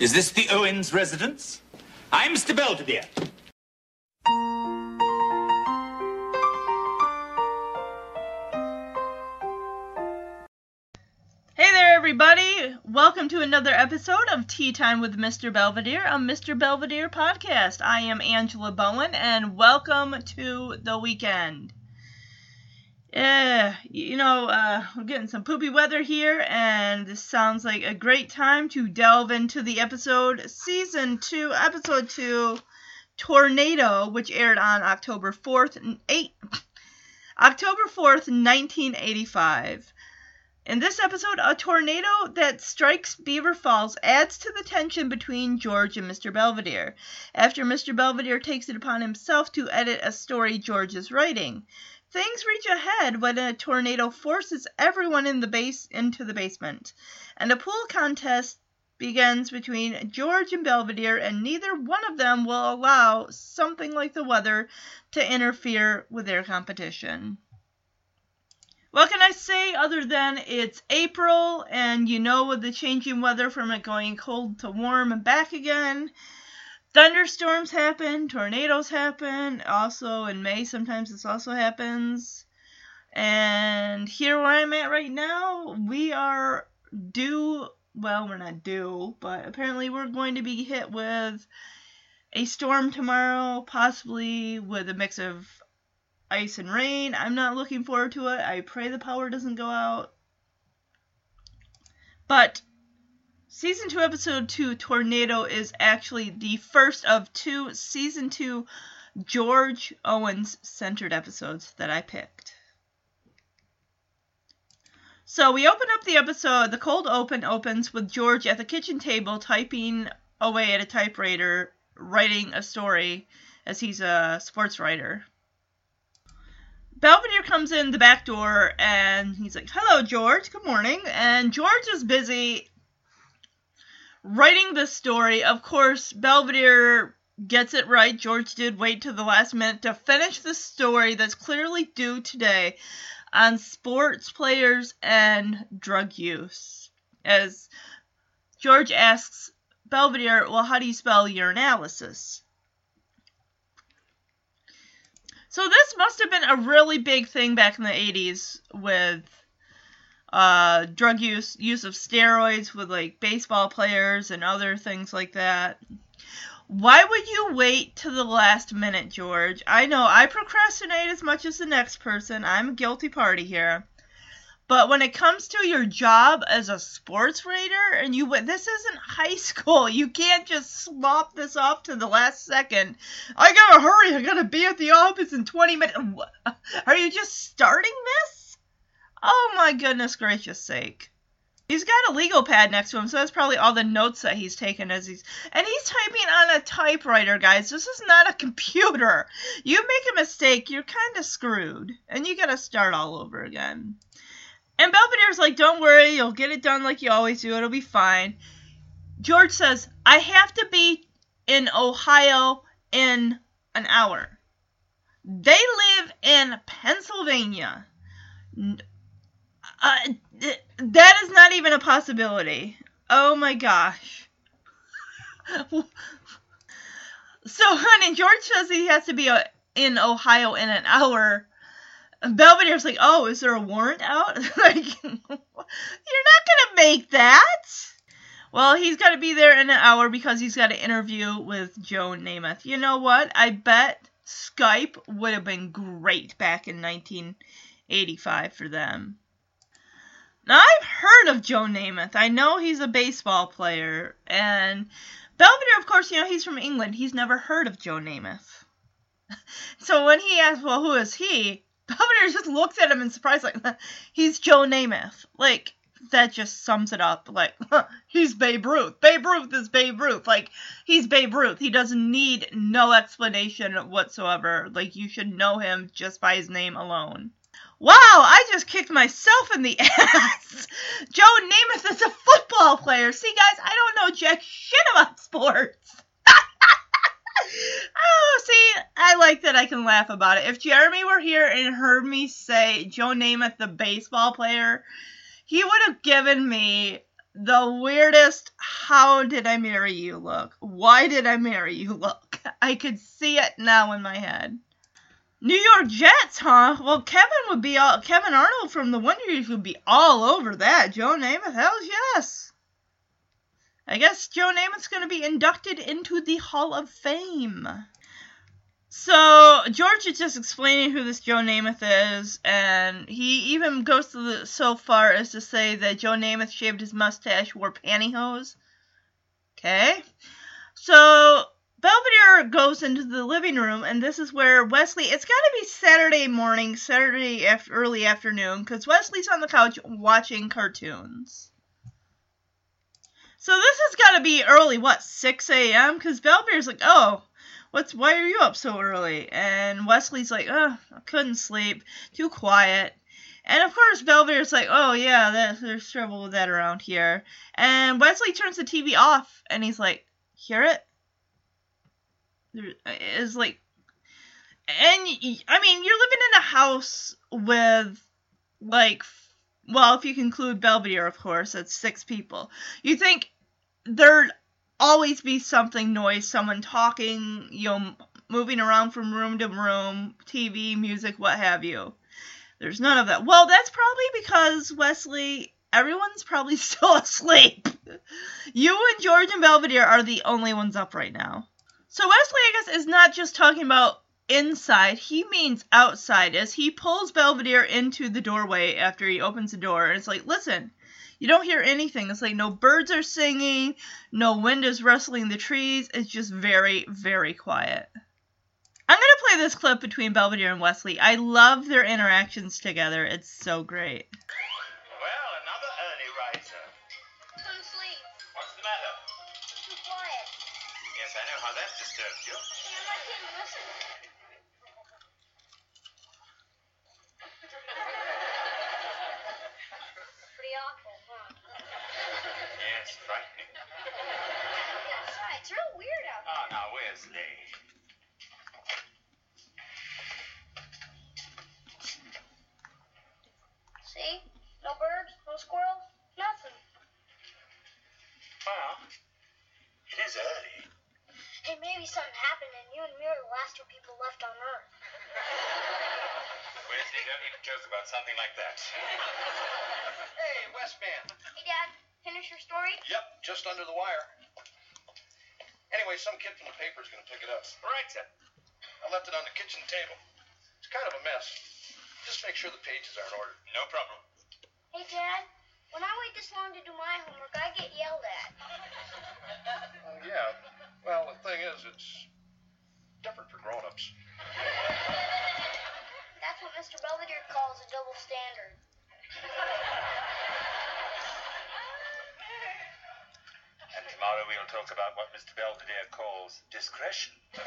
Is this the Owens residence? I'm Mr. Belvedere. Hey there, everybody! Welcome to another episode of Tea Time with Mr. Belvedere, a Mr. Belvedere podcast. I am Angela Bowen, and welcome to the weekend. Yeah, you know, uh, we're getting some poopy weather here, and this sounds like a great time to delve into the episode, season two, episode two, Tornado, which aired on October 4th, 8, October 4th, 1985. In this episode, a tornado that strikes Beaver Falls adds to the tension between George and Mr. Belvedere, after Mr. Belvedere takes it upon himself to edit a story George is writing. Things reach a head when a tornado forces everyone in the base into the basement, and a pool contest begins between George and Belvedere, and neither one of them will allow something like the weather to interfere with their competition. What can I say other than it's April and you know with the changing weather from it going cold to warm and back again, thunderstorms happen, tornadoes happen. Also in May sometimes this also happens. And here where I'm at right now, we are due well, we're not due, but apparently we're going to be hit with a storm tomorrow, possibly with a mix of ice and rain. I'm not looking forward to it. I pray the power doesn't go out. But season 2 episode 2 Tornado is actually the first of two season 2 George Owens centered episodes that I picked. So we open up the episode, the cold open opens with George at the kitchen table typing away at a typewriter, writing a story as he's a sports writer. Belvedere comes in the back door and he's like, Hello, George. Good morning. And George is busy writing this story. Of course, Belvedere gets it right. George did wait to the last minute to finish the story that's clearly due today on sports players and drug use. As George asks Belvedere, Well, how do you spell urinalysis? So this must have been a really big thing back in the 80s with uh, drug use, use of steroids with like baseball players and other things like that. Why would you wait to the last minute, George? I know I procrastinate as much as the next person. I'm a guilty party here. But when it comes to your job as a sports writer, and you this isn't high school, you can't just slop this off to the last second. I gotta hurry. I gotta be at the office in 20 minutes. Are you just starting this? Oh my goodness gracious sake. He's got a legal pad next to him, so that's probably all the notes that he's taken as he's and he's typing on a typewriter, guys. This is not a computer. You make a mistake, you're kind of screwed, and you gotta start all over again. And Belvedere's like, don't worry, you'll get it done like you always do. It'll be fine. George says, I have to be in Ohio in an hour. They live in Pennsylvania. Uh, that is not even a possibility. Oh my gosh. so, honey, George says he has to be uh, in Ohio in an hour Belvedere's like, oh, is there a warrant out? like, you're not gonna make that. Well, he's got to be there in an hour because he's got an interview with Joe Namath. You know what? I bet Skype would have been great back in 1985 for them. Now, I've heard of Joe Namath. I know he's a baseball player. And Belvedere, of course, you know, he's from England. He's never heard of Joe Namath. so when he asks, well, who is he? Belvedere just looks at him in surprise, like, he's Joe Namath. Like, that just sums it up. Like, he's Babe Ruth. Babe Ruth is Babe Ruth. Like, he's Babe Ruth. He doesn't need no explanation whatsoever. Like, you should know him just by his name alone. Wow, I just kicked myself in the ass. Joe Namath is a football player. See, guys, I don't know jack shit about sports. oh, see, I like that I can laugh about it. If Jeremy were here and heard me say Joe Namath, the baseball player, he would have given me the weirdest how did I marry you look. Why did I marry you look? I could see it now in my head. New York Jets, huh? Well, Kevin would be all Kevin Arnold from the Wonder Years would be all over that. Joe Namath, hell yes. I guess Joe Namath's going to be inducted into the Hall of Fame. So George is just explaining who this Joe Namath is, and he even goes to the, so far as to say that Joe Namath shaved his mustache, wore pantyhose. Okay, so Belvedere goes into the living room, and this is where Wesley. It's got to be Saturday morning, Saturday after, early afternoon, because Wesley's on the couch watching cartoons. So this has got to be early, what, 6 a.m.? Because Belvedere's like, oh, what's why are you up so early? And Wesley's like, oh, I couldn't sleep, too quiet. And of course, Belvedere's like, oh yeah, that, there's trouble with that around here. And Wesley turns the TV off, and he's like, hear it? There is like, and I mean, you're living in a house with like, well, if you conclude Belvedere, of course, that's six people. You think there'd always be something noise, someone talking, you know, moving around from room to room, TV, music, what have you. There's none of that. Well, that's probably because Wesley, everyone's probably still asleep. you and George and Belvedere are the only ones up right now. So Wesley, I guess, is not just talking about inside, he means outside, as he pulls Belvedere into the doorway after he opens the door, and it's like, listen, you don't hear anything. It's like no birds are singing, no wind is rustling the trees. It's just very, very quiet. I'm going to play this clip between Belvedere and Wesley. I love their interactions together. It's so great. Frightening. That's right. It's real weird out there. Oh, now, Wesley. See? No birds, no squirrels, nothing. Well, it is early. Hey, maybe something happened and you and me are the last two people left on Earth. Wesley, don't even joke about something like that. Hey, Westman. Hey, Dad, finish your story? Yep, just under the wire. Anyway, some kid from the paper's gonna pick it up. Right, sir. I left it on the kitchen table. It's kind of a mess. Just make sure the pages are in order. No problem. Hey, Dad, when I wait this long to do my homework, I get yelled at. Oh, yeah. Well, the thing is, it's different for grown-ups. That's what Mr. Belvedere calls a double standard. Tomorrow we'll talk about what Mr. Belvedere calls discretion.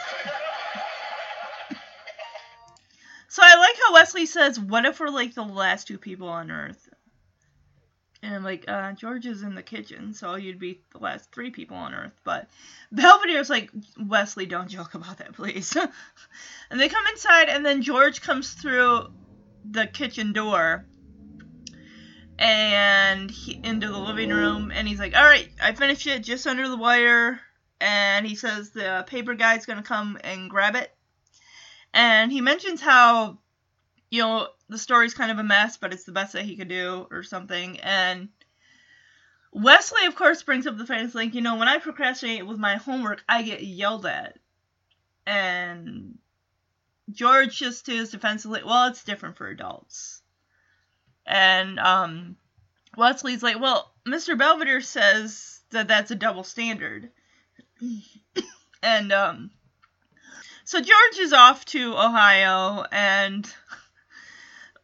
So I like how Wesley says, "What if we're like the last two people on Earth?" And like, uh, George is in the kitchen, so you'd be the last three people on Earth. But Belvedere's like, Wesley, don't joke about that, please. and they come inside, and then George comes through the kitchen door and he, into the living room, and he's like, "All right, I finished it just under the wire." And he says the paper guy's gonna come and grab it. And he mentions how, you know, the story's kind of a mess, but it's the best that he could do, or something. And Wesley, of course, brings up the fact, it's like, you know, when I procrastinate with my homework, I get yelled at. And George, just to his defense, is like, well, it's different for adults. And um, Wesley's like, well, Mr. Belvedere says that that's a double standard. and um, so George is off to Ohio, and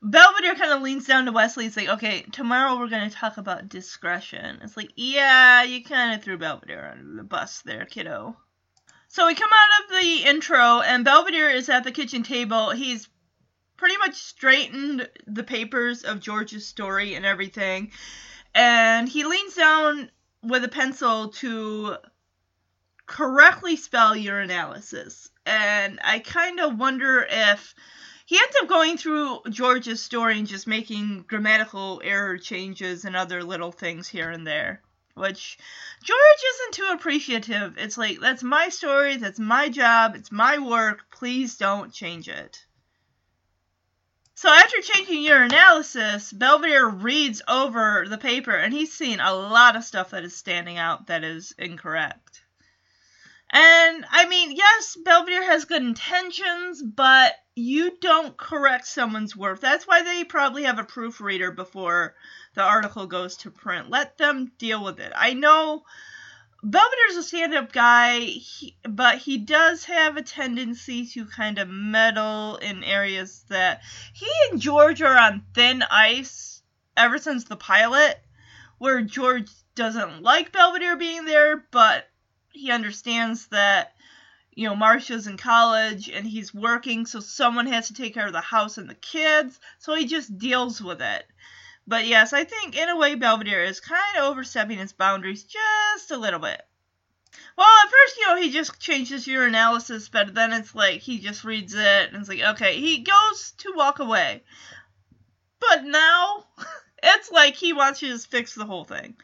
Belvedere kind of leans down to Wesley. He's like, okay, tomorrow we're going to talk about discretion. It's like, yeah, you kind of threw Belvedere under the bus there, kiddo. So we come out of the intro, and Belvedere is at the kitchen table. He's pretty much straightened the papers of George's story and everything. And he leans down with a pencil to correctly spell urinalysis. And I kind of wonder if he ends up going through George's story and just making grammatical error changes and other little things here and there. which George isn't too appreciative. It's like, that's my story, that's my job, it's my work, please don't change it. So after changing urinalysis, Belvedere reads over the paper and he's seen a lot of stuff that is standing out that is incorrect. And I mean, yes, Belvedere has good intentions, but you don't correct someone's work. That's why they probably have a proofreader before the article goes to print. Let them deal with it. I know Belvedere's a stand up guy, he, but he does have a tendency to kind of meddle in areas that he and George are on thin ice ever since the pilot, where George doesn't like Belvedere being there, but he understands that you know Marsha's in college and he's working, so someone has to take care of the house and the kids, so he just deals with it. But yes, I think in a way Belvedere is kind of overstepping his boundaries just a little bit. Well, at first, you know, he just changes urinalysis, but then it's like he just reads it and it's like, okay, he goes to walk away. But now, it's like he wants you to fix the whole thing.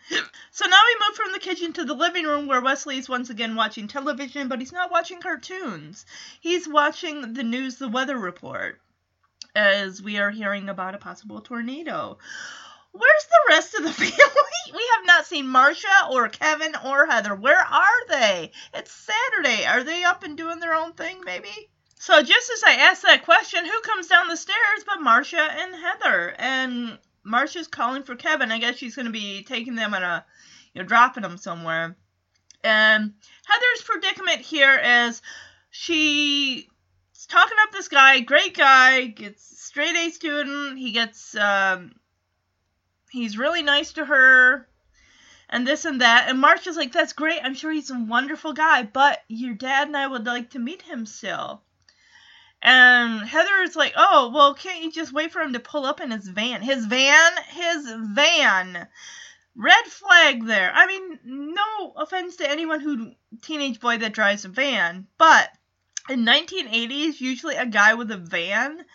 So now we move from the kitchen to the living room where Wesley is once again watching television, but he's not watching cartoons. He's watching the news, the weather report as we are hearing about a possible tornado. Where's the rest of the family? We have not seen Marsha or Kevin or Heather. Where are they? It's Saturday. Are they up and doing their own thing, maybe? So just as I ask that question, who comes down the stairs but Marsha and Heather? And Marsha's calling for Kevin. I guess she's going to be taking them and a, you know, dropping them somewhere. And Heather's predicament here is she talking up this guy, great guy, gets straight A student. He gets, um, he's really nice to her, and this and that. And Marsha's like, that's great. I'm sure he's a wonderful guy, but your dad and I would like to meet him still. And Heather is like, oh, well, can't you just wait for him to pull up in his van? His van? His van. Red flag there. I mean, no offense to anyone who, teenage boy that drives a van, but in 1980s, usually a guy with a van.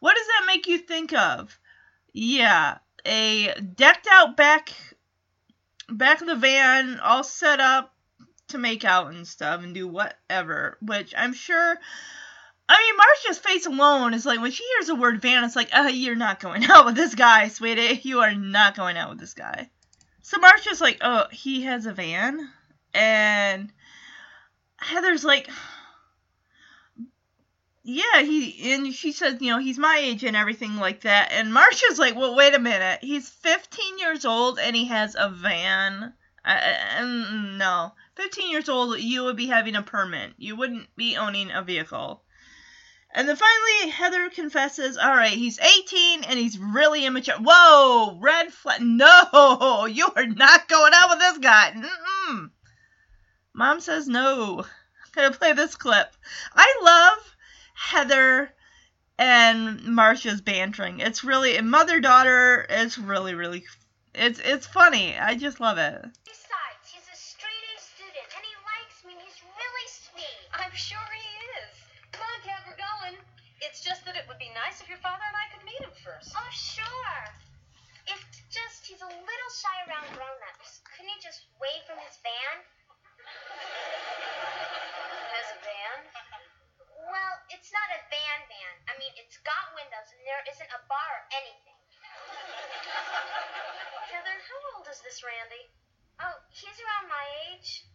What does that make you think of? Yeah, a decked out back back of the van, all set up to make out and stuff and do whatever. Which I'm sure. I mean, Marsha's face alone is like when she hears the word van, it's like, uh, you're not going out with this guy, sweetie. You are not going out with this guy. So Marcia's like, oh, he has a van, and Heather's like, yeah, he and she says, you know, he's my age and everything like that. And Marsha's like, well, wait a minute, he's 15 years old and he has a van. Uh, no, 15 years old, you would be having a permit. You wouldn't be owning a vehicle. And then finally, Heather confesses, all right, he's 18 and he's really immature. Whoa, red flag. No, you are not going out with this guy. Mm-mm. Mom says no. Gonna play this clip. I love Heather and Marsha's bantering. It's really mother daughter. It's really really it's it's funny. I just love it. Besides, he's a straight A student and he likes me he's really sweet. I'm sure he is. Come on, Kat, we're going. It's just that it would be nice if your father and I could meet him first. Oh, sure. It's just he's a little shy around grown-ups. Couldn't he just wave from his van? Has a van? Well, it's not a van van. I mean, it's got windows and there isn't a bar or anything. Heather, how old is this Randy? Oh, he's around my age.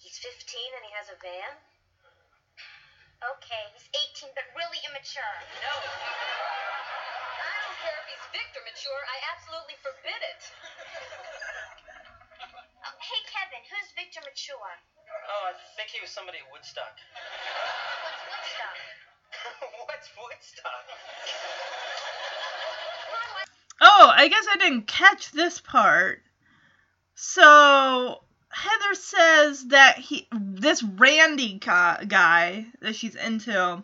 He's 15 and he has a van? Okay, he's 18, but really immature. No. I don't care if he's Victor Mature. I absolutely forbid it. Oh, hey, Kevin, who's Victor Mature? Oh, I think he was somebody at Woodstock. Woodstock? What's Woodstock? Oh, I guess I didn't catch this part. So Heather says that he, this Randy guy that she's into,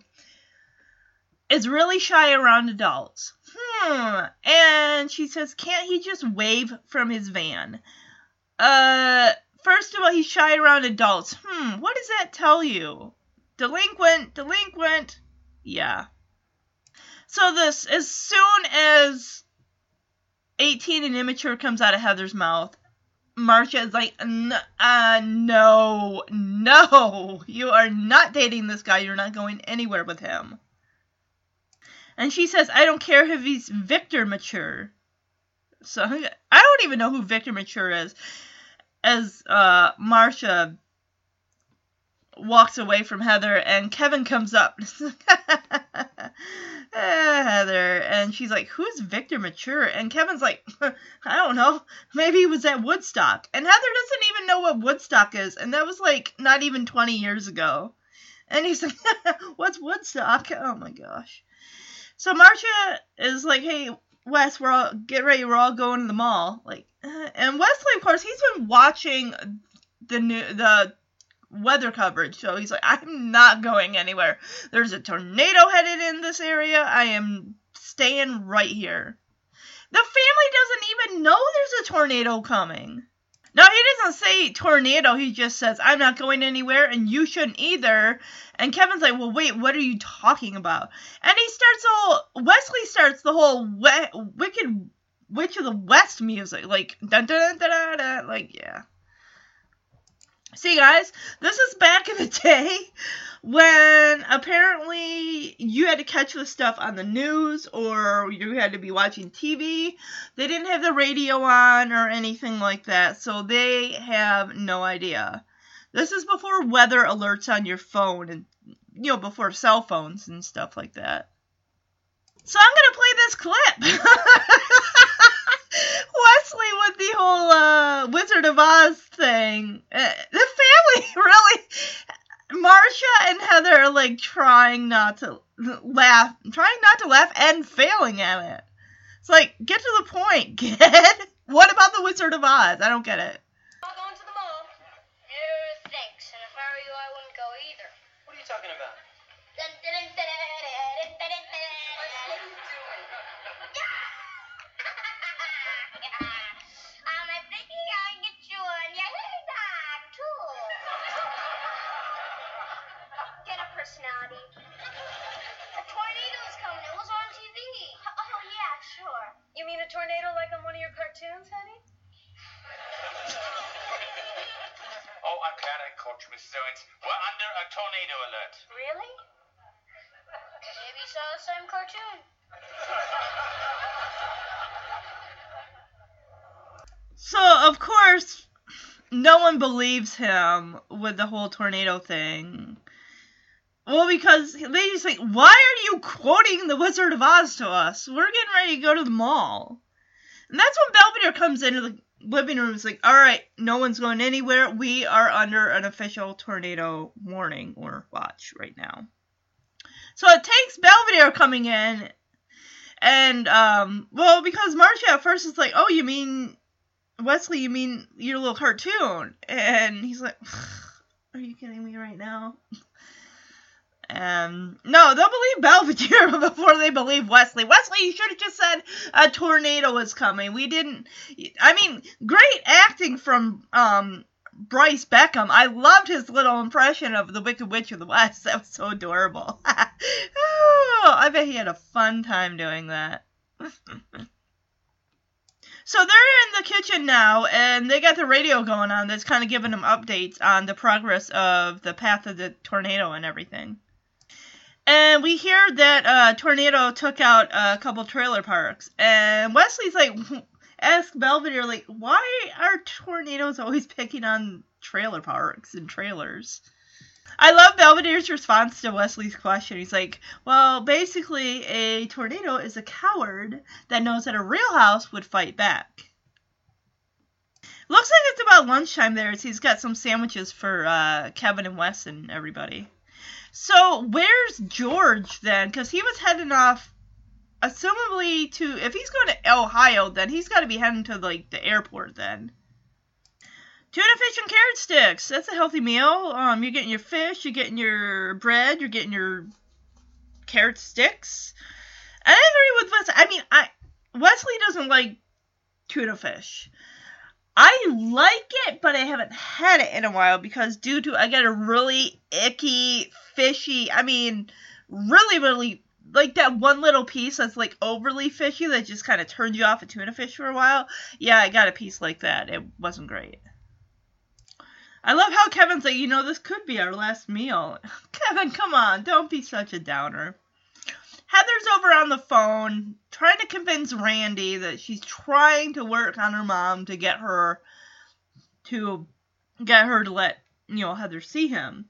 is really shy around adults. Hmm. And she says, can't he just wave from his van? Uh, first of all, he's shy around adults. Hmm. What does that tell you? Delinquent, delinquent. Yeah. So this, as soon as 18 and immature comes out of Heather's mouth, Marsha is like, uh, no, no, you are not dating this guy. You're not going anywhere with him. And she says, I don't care if he's Victor Mature. So I don't even know who Victor Mature is. As uh, Marsha walks away from Heather, and Kevin comes up. Eh, Heather, and she's like, "Who's Victor Mature?" And Kevin's like, "I don't know. Maybe he was at Woodstock." And Heather doesn't even know what Woodstock is, and that was like not even 20 years ago. And he's like, "What's Woodstock?" Oh my gosh. So Marsha is like, "Hey, Wes, we're all get ready. We're all going to the mall." Like, and Wesley, of course, he's been watching the new the weather coverage. So he's like, I'm not going anywhere. There's a tornado headed in this area. I am staying right here. The family doesn't even know there's a tornado coming. Now, he doesn't say tornado, he just says, I'm not going anywhere and you shouldn't either. And Kevin's like, Well, wait, what are you talking about? And he starts all, Wesley starts the whole we- Wicked Witch of the West music. Like, dun dun dun dun dun. Like, yeah. See, guys, this is back in the day when apparently you had to catch the stuff on the news or you had to be watching TV. They didn't have the radio on or anything like that, so they have no idea. This is before weather alerts on your phone and, you know, before cell phones and stuff like that. So I'm going to play this clip. Wesley with the whole uh, Wizard of Oz thing. Uh, the family really. Marsha and Heather are like trying not to laugh, trying not to laugh and failing at it. It's like, get to the point, kid. What about the Wizard of Oz? I don't get it. Course, no one believes him with the whole tornado thing. Well, because they just like, why are you quoting the Wizard of Oz to us? We're getting ready to go to the mall. And that's when Belvedere comes into the living room. It's like, all right, no one's going anywhere. We are under an official tornado warning or watch right now. So it takes Belvedere coming in. And, um, well, because Marsha at first is like, oh, you mean Wesley, you mean your little cartoon? And he's like, Are you kidding me right now? And no, they'll believe Belvedere before they believe Wesley. Wesley, you should have just said a tornado is coming. We didn't. I mean, great acting from um Brice Beckham. I loved his little impression of the Wicked Witch of the West. That was so adorable. oh, I bet he had a fun time doing that. So they're in the kitchen now, and they got the radio going on that's kind of giving them updates on the progress of the path of the tornado and everything. And we hear that uh, tornado took out a couple trailer parks, and Wesley's like, ask Belvedere like, why are tornadoes always picking on trailer parks and trailers? I love Belvedere's response to Wesley's question. He's like, well, basically, a tornado is a coward that knows that a real house would fight back. Looks like it's about lunchtime there he's got some sandwiches for uh, Kevin and Wes and everybody. So, where's George then? Because he was heading off, assumably to, if he's going to Ohio, then he's got to be heading to, like, the airport then. Tuna fish and carrot sticks. That's a healthy meal. Um, you're getting your fish, you're getting your bread, you're getting your carrot sticks. I agree with Wesley. I mean, I Wesley doesn't like tuna fish. I like it, but I haven't had it in a while because due to I get a really icky, fishy. I mean, really, really like that one little piece that's like overly fishy that just kind of turns you off a tuna fish for a while. Yeah, I got a piece like that. It wasn't great. I love how Kevin's like, you know, this could be our last meal. Kevin, come on, don't be such a downer. Heather's over on the phone trying to convince Randy that she's trying to work on her mom to get her to get her to let, you know, Heather see him.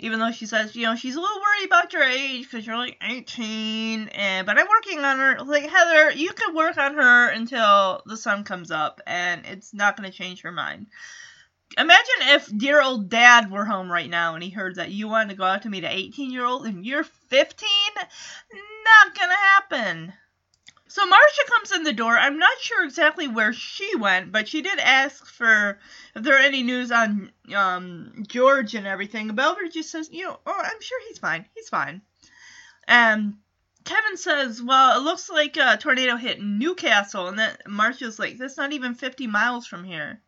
Even though she says, you know, she's a little worried about your age because you're like 18, and but I'm working on her. Like Heather, you can work on her until the sun comes up, and it's not going to change her mind. Imagine if dear old dad were home right now and he heard that you wanted to go out to meet an 18 year old and you're 15. Not gonna happen. So Marsha comes in the door. I'm not sure exactly where she went, but she did ask for if there are any news on um, George and everything. Belvedere just says, you know, oh, I'm sure he's fine. He's fine. And Kevin says, well, it looks like a tornado hit New Castle. And then Marsha's like, that's not even 50 miles from here.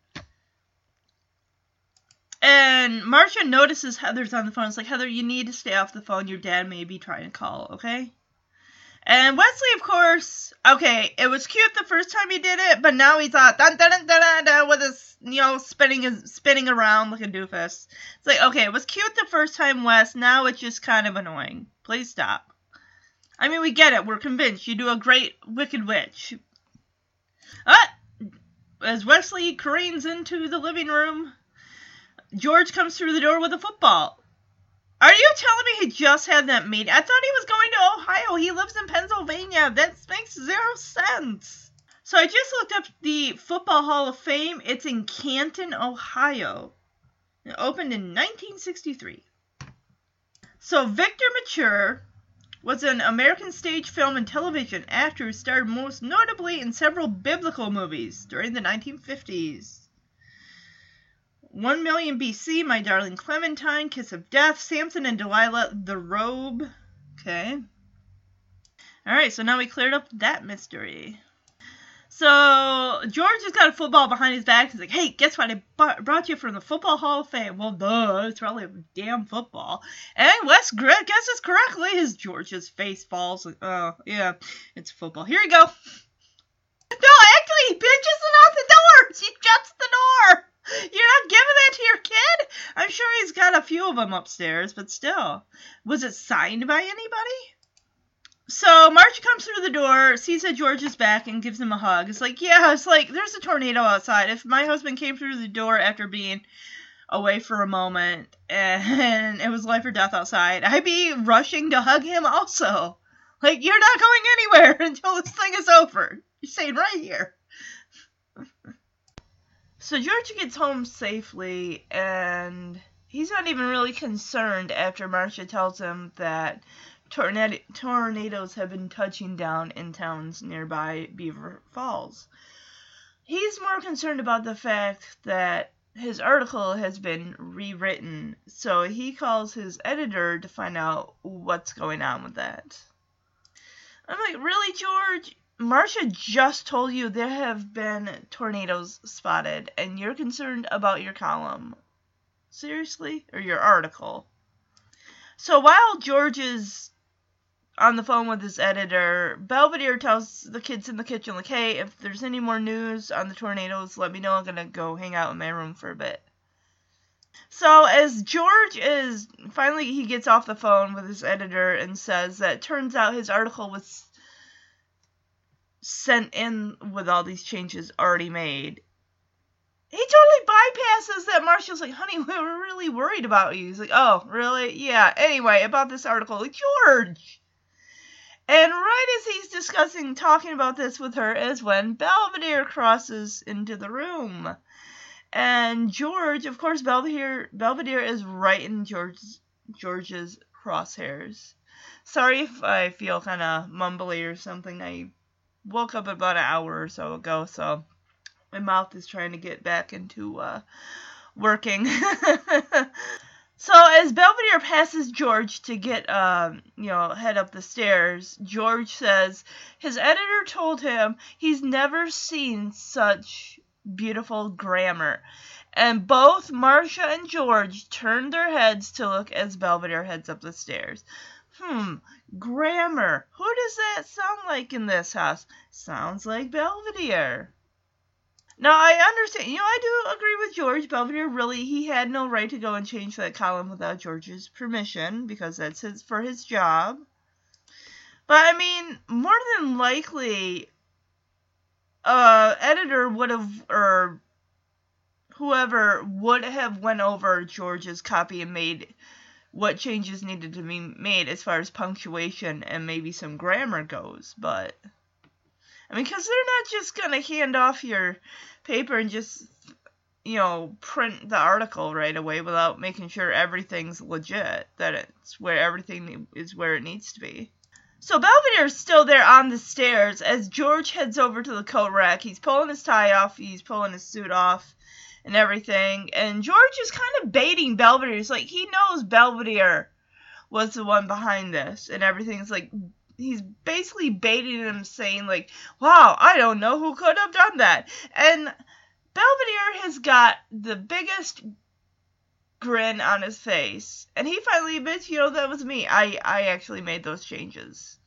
And Marsha notices Heather's on the phone. It's like, Heather, you need to stay off the phone. Your dad may be trying to call, okay? And Wesley, of course, okay, it was cute the first time he did it, but now he's uh, dun, dun, dun, dun, dun, with his, you know, spinning spinning around like a doofus. It's like, okay, it was cute the first time, Wes. Now it's just kind of annoying. Please stop. I mean, we get it. We're convinced. You do a great Wicked Witch. Ah! As Wesley careens into the living room, George comes through the door with a football. Are you telling me he just had that meeting? I thought he was going to Ohio. He lives in Pennsylvania. That makes zero sense. So I just looked up the Football Hall of Fame. It's in Canton, Ohio. It opened in 1963. So Victor Mature was an American stage film and television actor who starred most notably in several biblical movies during the 1950s. 1 million BC, My Darling Clementine, Kiss of Death, Samson and Delilah, The Robe. Okay. Alright, so now we cleared up that mystery. So, George has got a football behind his back. He's like, hey, guess what? I brought you from the Football Hall of Fame. Well, duh, it's probably a damn football. And Wes guesses correctly. His George's face falls. Oh, yeah, it's football. Here you go. No, actually, he pitches it out the door. He shuts the door. You're not giving that to your kid? I'm sure he's got a few of them upstairs, but still. Was it signed by anybody? So March comes through the door, sees that George is back, and gives him a hug. It's like, yeah, it's like there's a tornado outside. If my husband came through the door after being away for a moment and it was life or death outside, I'd be rushing to hug him also. Like, you're not going anywhere until this thing is over. You're staying right here. So George gets home safely, and he's not even really concerned after Marsha tells him that tornado- tornadoes have been touching down in towns nearby Beaver Falls. He's more concerned about the fact that his article has been rewritten, so he calls his editor to find out what's going on with that. I'm like, really, George? Marsha just told you there have been tornadoes spotted, and you're concerned about your column. Seriously? Or your article. So while George is on the phone with his editor, Belvedere tells the kids in the kitchen, like, hey, if there's any more news on the tornadoes, let me know. I'm going to go hang out in my room for a bit. So as George is finally he gets off the phone with his editor and says that turns out his article was sent in with all these changes already made. He totally bypasses that. Marsha's like, honey, we were really worried about you. He's like, oh, really? Yeah. Anyway, about this article, like, George. And right as he's discussing, talking about this with her, is when Belvedere crosses into the room. And George, of course, Belvedere, Belvedere is right in George's, George's crosshairs. Sorry if I feel kind of mumbly or something. I woke up about an hour or so ago, so my mouth is trying to get back into uh, working. so as Belvedere passes George to get, um, you know, head up the stairs, George says his editor told him he's never seen such beautiful grammar. And both Marsha and George turned their heads to look as Belvedere heads up the stairs. Hmm, grammar. Who does that sound like in this house? Sounds like Belvedere. Now I understand. You know, I do agree with George. Belvedere really he had no right to go and change that column without George's permission because that's his for his job. But I mean, more than likely, uh, editor would have or whoever would have went over George's copy and made what changes needed to be made as far as punctuation and maybe some grammar goes. But I mean, because they're not just gonna hand off your paper and just you know print the article right away without making sure everything's legit that it's where everything is where it needs to be. So Belvedere's still there on the stairs as George heads over to the coat rack. He's pulling his tie off, he's pulling his suit off and everything. And George is kind of baiting Belvedere. He's like he knows Belvedere was the one behind this and everything's like he's basically baiting him saying like, "Wow, I don't know who could have done that." And Belvedere has got the biggest grin on his face, and he finally admits, "You know, that was me. I I actually made those changes."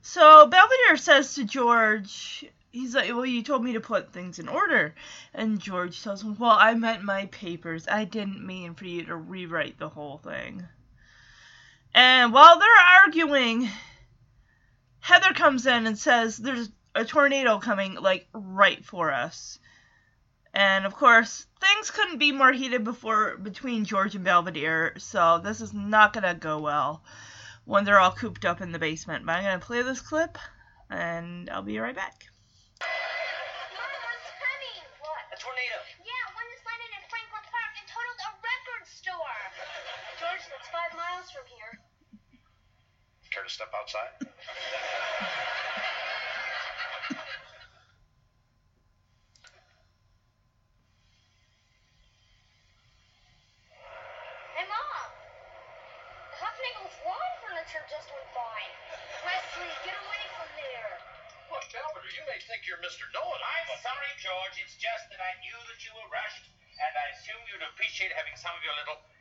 So Belvedere says to George, he's like, Well, you told me to put things in order. And George tells him, Well, I meant my papers. I didn't mean for you to rewrite the whole thing. And while they're arguing, Heather comes in and says, There's a tornado coming, like, right for us. And of course, things couldn't be more heated before between George and Belvedere, so this is not gonna go well when they're all cooped up in the basement. But I'm gonna play this clip, and I'll be right back. Tornado. Yeah, one that's landed in Franklin Park and totaled a record store. George, that's five miles from here. Care to step outside? violento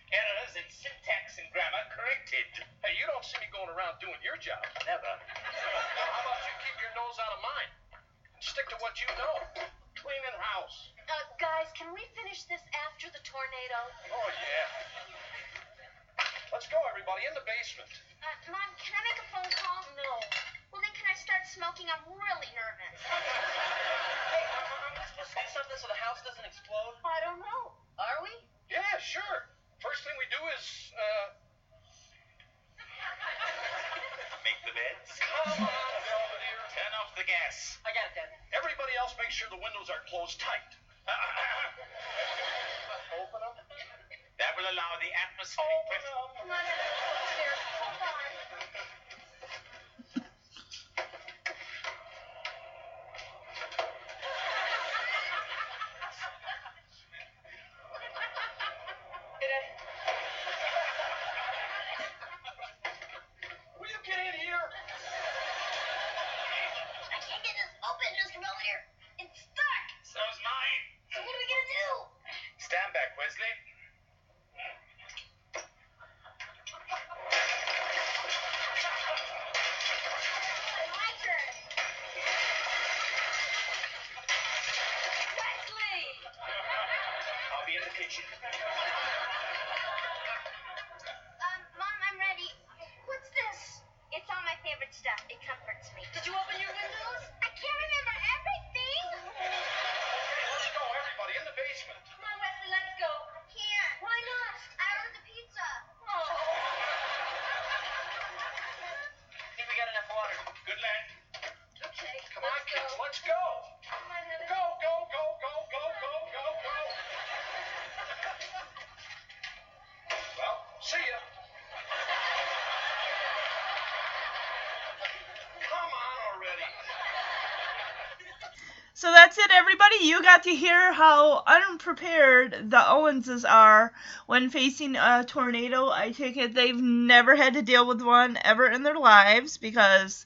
So that's it, everybody. You got to hear how unprepared the Owenses are when facing a tornado. I take it they've never had to deal with one ever in their lives because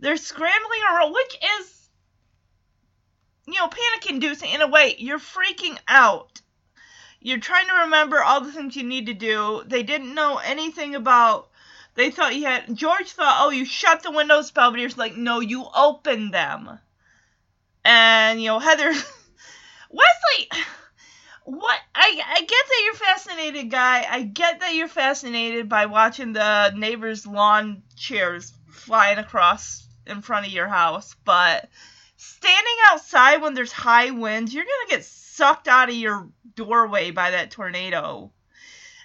they're scrambling around, which is, you know, panic inducing in a way. You're freaking out. You're trying to remember all the things you need to do. They didn't know anything about They thought you had George thought, oh, you shut the windows. Belvedere's like, no, you open them. And you know, Heather, Wesley, what? I I get that you're fascinated, guy. I get that you're fascinated by watching the neighbor's lawn chairs flying across in front of your house, but standing outside when there's high winds, you're gonna get sucked out of your doorway by that tornado.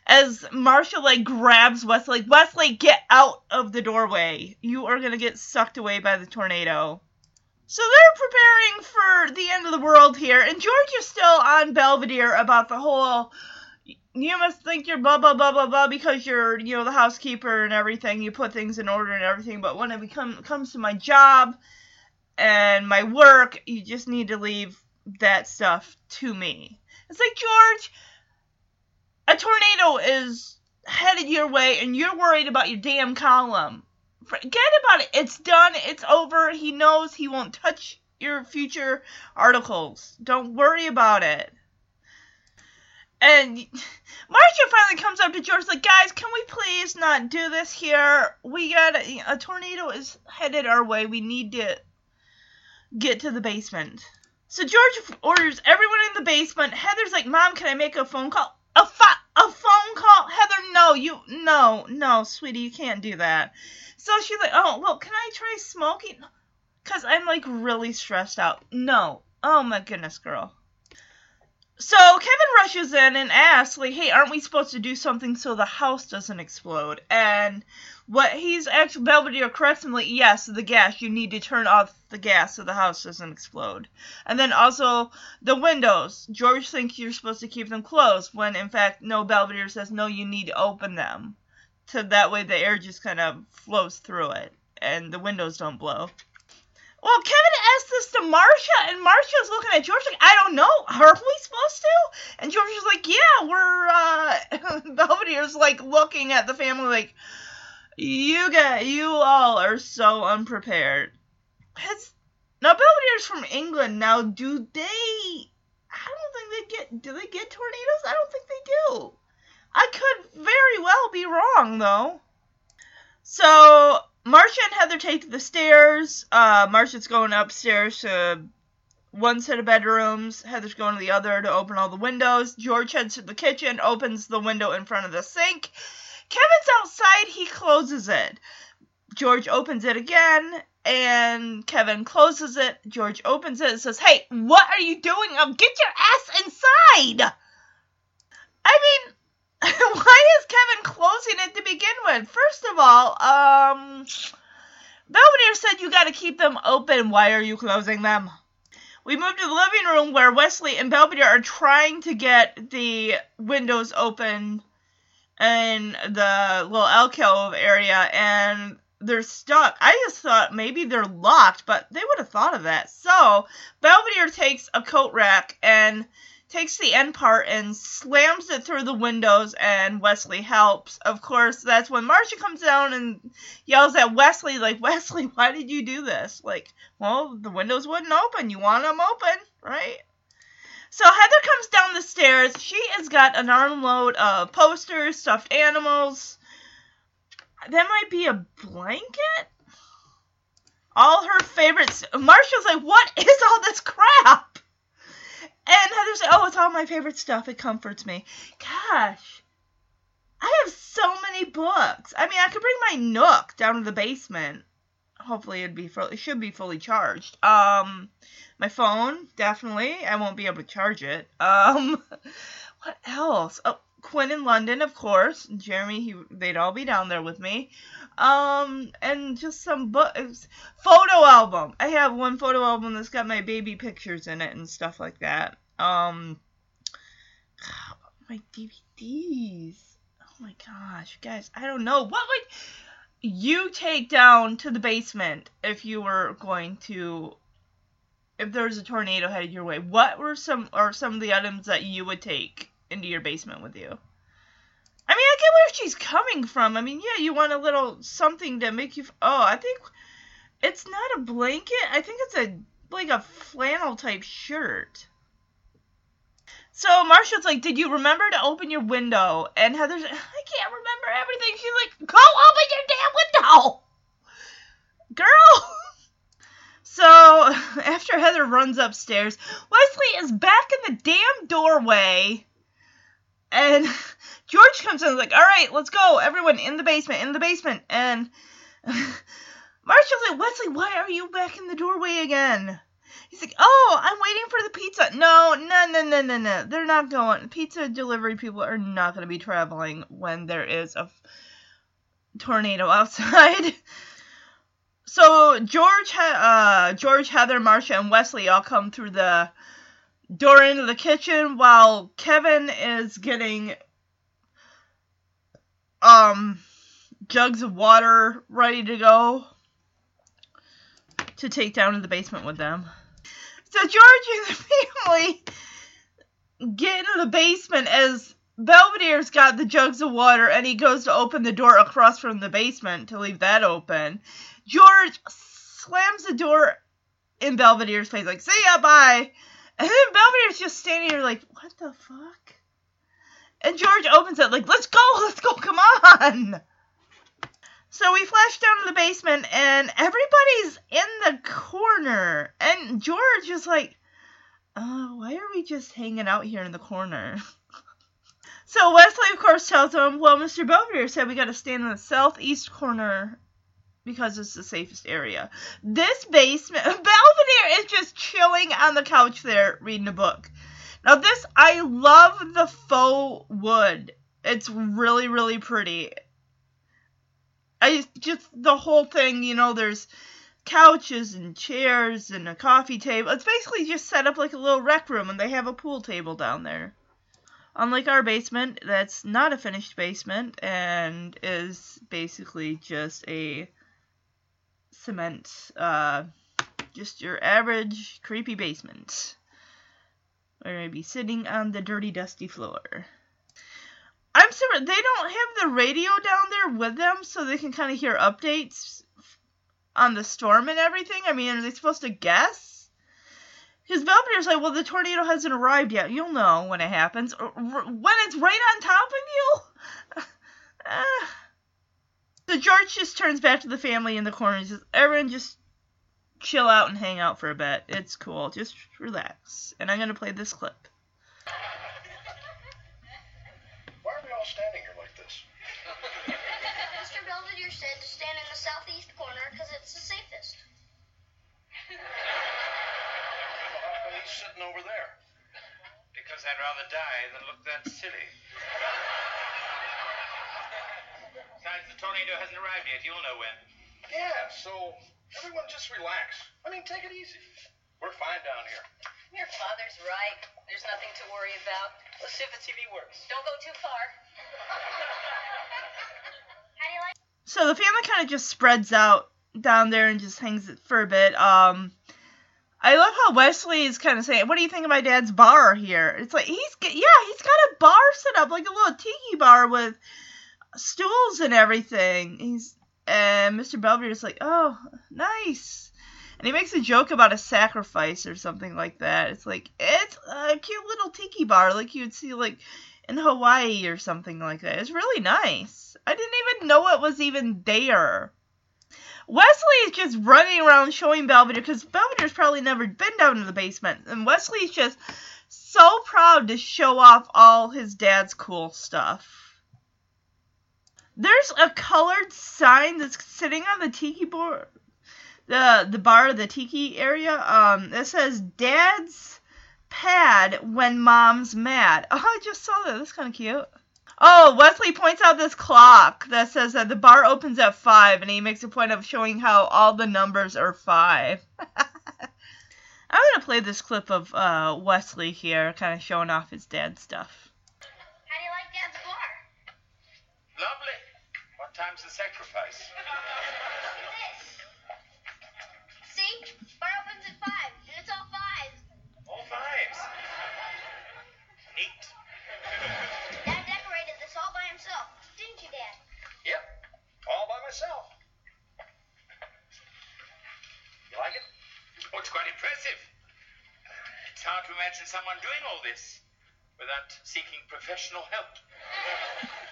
As Marsha like grabs Wesley, Wesley, get out of the doorway. You are gonna get sucked away by the tornado. So they're preparing for the end of the world here, and George is still on Belvedere about the whole you must think you're blah blah blah blah blah because you're you know the housekeeper and everything. You put things in order and everything, but when it become comes to my job and my work, you just need to leave that stuff to me. It's like George, a tornado is headed your way, and you're worried about your damn column. Forget about it. It's done. It's over. He knows he won't touch your future articles. Don't worry about it. And Marsha finally comes up to George like, guys, can we please not do this here? We got a, a tornado is headed our way. We need to get to the basement. So George orders everyone in the basement. Heather's like, Mom, can I make a phone call? A, fa- a phone call? Heather, no, you, no, no, sweetie, you can't do that. So she's like, oh, well, can I try smoking? Because I'm like really stressed out. No. Oh my goodness, girl. So Kevin rushes in and asks, like, hey, aren't we supposed to do something so the house doesn't explode? And what he's actually, Belvedere like, yes, the gas, you need to turn off the gas so the house doesn't explode. And then also the windows. George thinks you're supposed to keep them closed, when in fact, no, Belvedere says, no, you need to open them. So that way the air just kind of flows through it and the windows don't blow. Well, Kevin asked this to Marsha, and Marsha's looking at George like, I don't know, are we supposed to? And George is like, yeah, we're, uh, Belvedere's like looking at the family like, you get, you all are so unprepared. Now Belvedere's from England. Now, do they, I don't think they get, do they get tornadoes? I don't think they do. I could very well be wrong, though. So, Marsha and Heather take the stairs. Uh, Marsha's going upstairs to one set of bedrooms. Heather's going to the other to open all the windows. George heads to the kitchen, opens the window in front of the sink. Kevin's outside, he closes it. George opens it again, and Kevin closes it. George opens it and says, Hey, what are you doing? Oh, get your ass inside! I mean, why is Kevin closing it to begin with? First of all, um, Belvedere said you got to keep them open. Why are you closing them? We move to the living room where Wesley and Belvedere are trying to get the windows open in the little alcove area, and they're stuck. I just thought maybe they're locked, but they would have thought of that. So Belvedere takes a coat rack and takes the end part and slams it through the windows, and Wesley helps. Of course, that's when Marsha comes down and yells at Wesley, like, Wesley, why did you do this? Like, well, the windows wouldn't open. You want them open, right? So Heather comes down the stairs. She has got an armload of posters, stuffed animals. That might be a blanket? All her favorites. Marshall's like, what is all this crap? And Heather's like, oh, it's all my favorite stuff. It comforts me. Gosh, I have so many books. I mean, I could bring my Nook down to the basement. Hopefully, it'd be full, it should be fully charged. Um, my phone definitely. I won't be able to charge it. Um, what else? Oh, Quinn in London, of course. Jeremy, he, they'd all be down there with me. Um, and just some books. Photo album. I have one photo album that's got my baby pictures in it and stuff like that. Um, my DVDs. Oh my gosh, guys, I don't know. What would you take down to the basement if you were going to if there was a tornado headed your way? What were some or some of the items that you would take into your basement with you? I mean, I get where she's coming from. I mean, yeah, you want a little something to make you. Oh, I think it's not a blanket. I think it's a like a flannel type shirt. So Marsha's like, "Did you remember to open your window?" And Heather's, "I can't remember everything." She's like, "Go open your damn window, girl." So after Heather runs upstairs, Wesley is back in the damn doorway, and George comes in and is like, "All right, let's go, everyone in the basement, in the basement." And Marsha's like, "Wesley, why are you back in the doorway again?" He's like, "Oh, I'm waiting for the pizza." No, no, no, no, no, no. They're not going. Pizza delivery people are not going to be traveling when there is a tornado outside. So George, uh, George, Heather, Marsha, and Wesley all come through the door into the kitchen while Kevin is getting um jugs of water ready to go to take down to the basement with them. So George and the family get into the basement as Belvedere's got the jugs of water and he goes to open the door across from the basement to leave that open. George slams the door in Belvedere's face, like, see ya, bye. And then Belvedere's just standing there, like, what the fuck? And George opens it, like, let's go, let's go, come on. So we flash down to the basement, and everybody's in the corner. And George is like, uh, why are we just hanging out here in the corner? So Wesley, of course, tells him, well, Mr. Belvedere said we got to stand in the southeast corner because it's the safest area. This basement, Belvedere is just chilling on the couch there reading a book. Now, this, I love the faux wood. It's really, really pretty. I just, the whole thing, you know, there's couches and chairs and a coffee table. It's basically just set up like a little rec room, and they have a pool table down there. Unlike our basement, that's not a finished basement and is basically just a cement, uh, just your average creepy basement. Where I'd be sitting on the dirty, dusty floor. I'm sorry, they don't have the radio down there with them so they can kind of hear updates on the storm and everything. I mean, are they supposed to guess? Because Belvedere's like, well, the tornado hasn't arrived yet. You'll know when it happens. When it's right on top of you? uh. So George just turns back to the family in the corner and says, everyone just chill out and hang out for a bit. It's cool. Just relax. And I'm going to play this clip. Why are we all standing here like this? Mr. Belvedere said to stand in the southeast corner because it's the safest. Well, how come he's sitting over there? Because I'd rather die than look that silly. Besides, the tornado hasn't arrived yet. You'll know when. Yeah, so everyone just relax. I mean, take it easy. We're fine down here. Your father's right. There's nothing to worry about. Let's see if the TV works. Don't go too far. How do you like So the family kind of just spreads out down there and just hangs it for a bit. Um, I love how Wesley is kind of saying, "What do you think of my dad's bar here?" It's like he's yeah, he's got a bar set up like a little tiki bar with stools and everything. He's and Mr. Belvedere's like, "Oh, nice." And he makes a joke about a sacrifice or something like that. It's like it's a cute little tiki bar like you'd see like in Hawaii or something like that. It's really nice. I didn't even know it was even there. Wesley is just running around showing Belvedere because Belvedere's probably never been down to the basement, and Wesley's just so proud to show off all his dad's cool stuff. There's a colored sign that's sitting on the tiki board, the the bar, the tiki area. Um, that says "Dad's pad when Mom's mad." Oh, I just saw that. That's kind of cute. Oh, Wesley points out this clock that says that the bar opens at 5, and he makes a point of showing how all the numbers are 5. I'm to play this clip of uh, Wesley here, kind of showing off his dad's stuff. How do you like Dad's bar? Lovely. What time's the sacrifice? See? Bar opens at five, and it's all fives. All fives. Neat. Dad decorated this all by himself, didn't you, Dad? Yep, all by myself. You like it? Oh, it's quite impressive. It's hard to imagine someone doing all this without seeking professional help.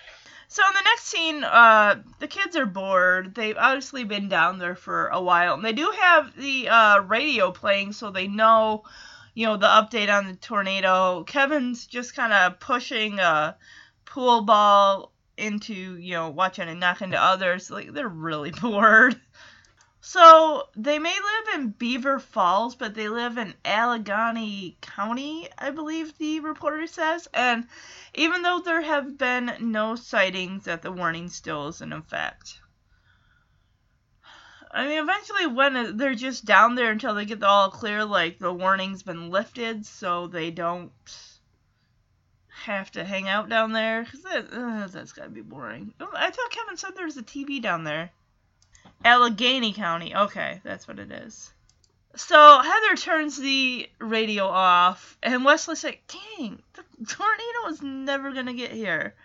So in the next scene, uh, the kids are bored. They've obviously been down there for a while, and they do have the uh, radio playing, so they know, you know, the update on the tornado. Kevin's just kind of pushing a pool ball into, you know, watching it knock into others. Like they're really bored. So they may live in Beaver Falls, but they live in Allegheny County, I believe the reporter says. And even though there have been no sightings, that the warning still is in effect. I mean, eventually, when they're just down there until they get the all clear, like the warning's been lifted, so they don't have to hang out down there. Cause that, uh, that's gotta be boring. Oh, I thought Kevin said there was a TV down there. Allegheny County. Okay, that's what it is. So Heather turns the radio off, and Wesley's like, dang, the tornado is never going to get here.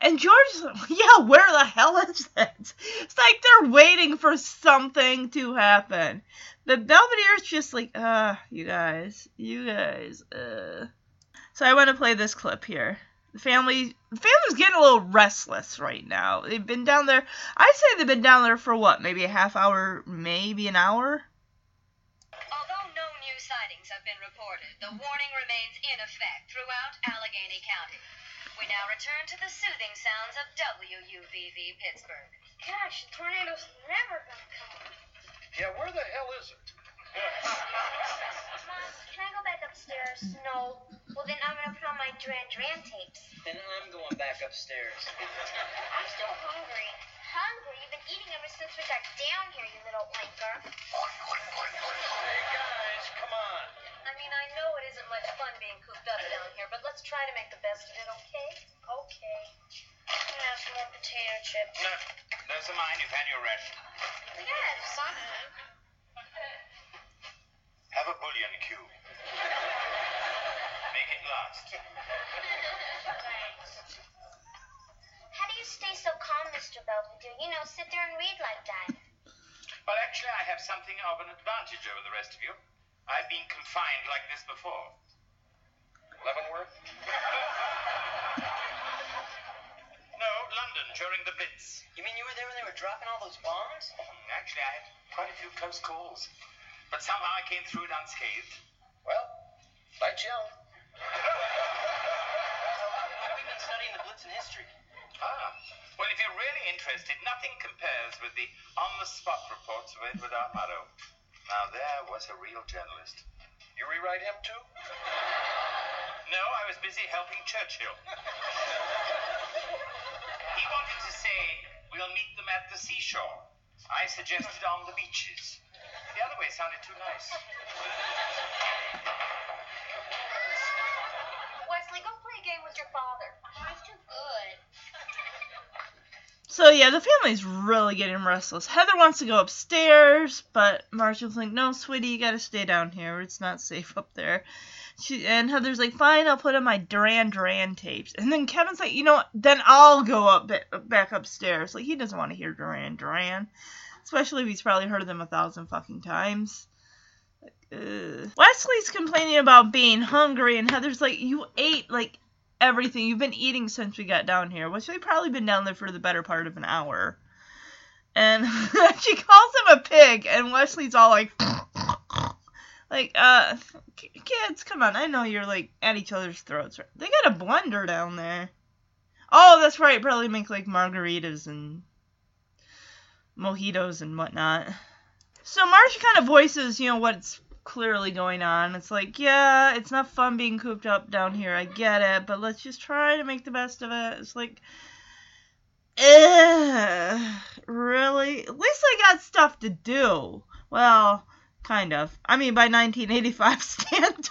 And George's like, yeah, where the hell is it? It's like they're waiting for something to happen. But Belvedere's just like, uh, you guys, you guys, uh. So I want to play this clip here. The family, the family's getting a little restless right now. They've been down there. I'd say they've been down there for what, maybe a half hour, maybe an hour. Although no new sightings have been reported, the warning remains in effect throughout Allegheny County. We now return to the soothing sounds of WUVV Pittsburgh. Gosh, the tornado's never gonna come. Yeah, where the hell is it? Mom, can I go back upstairs? Mm. No. Well, then I'm gonna put on my Duran Duran tapes. Then I'm going back upstairs. I'm still hungry. Hungry? You've been eating ever since we got down here, you little blinker. Hey, guys, come on. I mean, I know it isn't much fun being cooped up down here, but let's try to make the best of it, okay? Okay. I'm gonna have some more potato chips. No, those are mine. You've had your ration. Yes, son. Have a bouillon cube. Make it. How do you stay so calm, Mr. Belvedere? You know, sit there and read like that. Well, actually, I have something of an advantage over the rest of you. I've been confined like this before. Leavenworth? No, London during the Blitz. You mean you were there when they were dropping all those bombs? Mm, actually, I had quite a few close calls. But somehow I came through it unscathed. Well, life's young. We've been studying the Blitz in history. Ah. Well, if you're really interested, nothing compares with the on-the-spot reports of Edward R. Murrow. Now, there was a real journalist. You rewrite him too? No, I was busy helping Churchill. he wanted to say, we'll meet them at the seashore. I suggested on the beaches. The other way sounded too nice. Wesley, go play a game with your father. He's too good. So yeah, the family's really getting restless. Heather wants to go upstairs, but Marshall's like, "No, sweetie, you gotta stay down here. It's not safe up there." She and Heather's like, "Fine, I'll put on my Duran Duran tapes." And then Kevin's like, "You know what? Then I'll go up back upstairs." Like he doesn't want to hear Duran Duran, especially if he's probably heard them a thousand fucking times. Ugh. Wesley's complaining about being hungry, and Heather's like, "You ate like everything. You've been eating since we got down here, which they've probably been down there for the better part of an hour." And she calls him a pig, and Wesley's all like, like, uh, kids, come on. I know you're like at each other's throats. They got a blender down there. Oh, that's right. Probably make like margaritas and mojitos and whatnot. So Marsha kind of voices, you know, what's clearly going on. It's like, yeah, it's not fun being cooped up down here. I get it, but let's just try to make the best of it. It's like, eh, really? At least I got stuff to do. Well, kind of. I mean, by 1985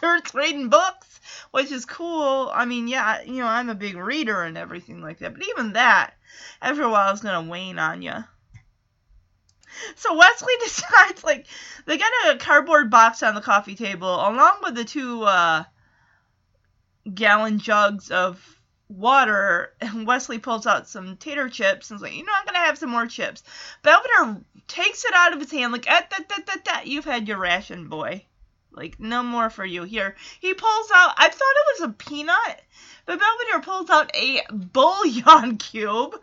standards, reading books, which is cool. I mean, yeah, you know, I'm a big reader and everything like that, but even that, after a while, is gonna wane on you. So Wesley decides, like, they got a cardboard box on the coffee table, along with the two uh, gallon jugs of water. And Wesley pulls out some tater chips and is like, you know, I'm gonna have some more chips. Belvedere takes it out of his hand, like, ah, da, da, da, da. you've had your ration, boy. Like, no more for you. Here, he pulls out, I thought it was a peanut, but Belvedere pulls out a bouillon cube.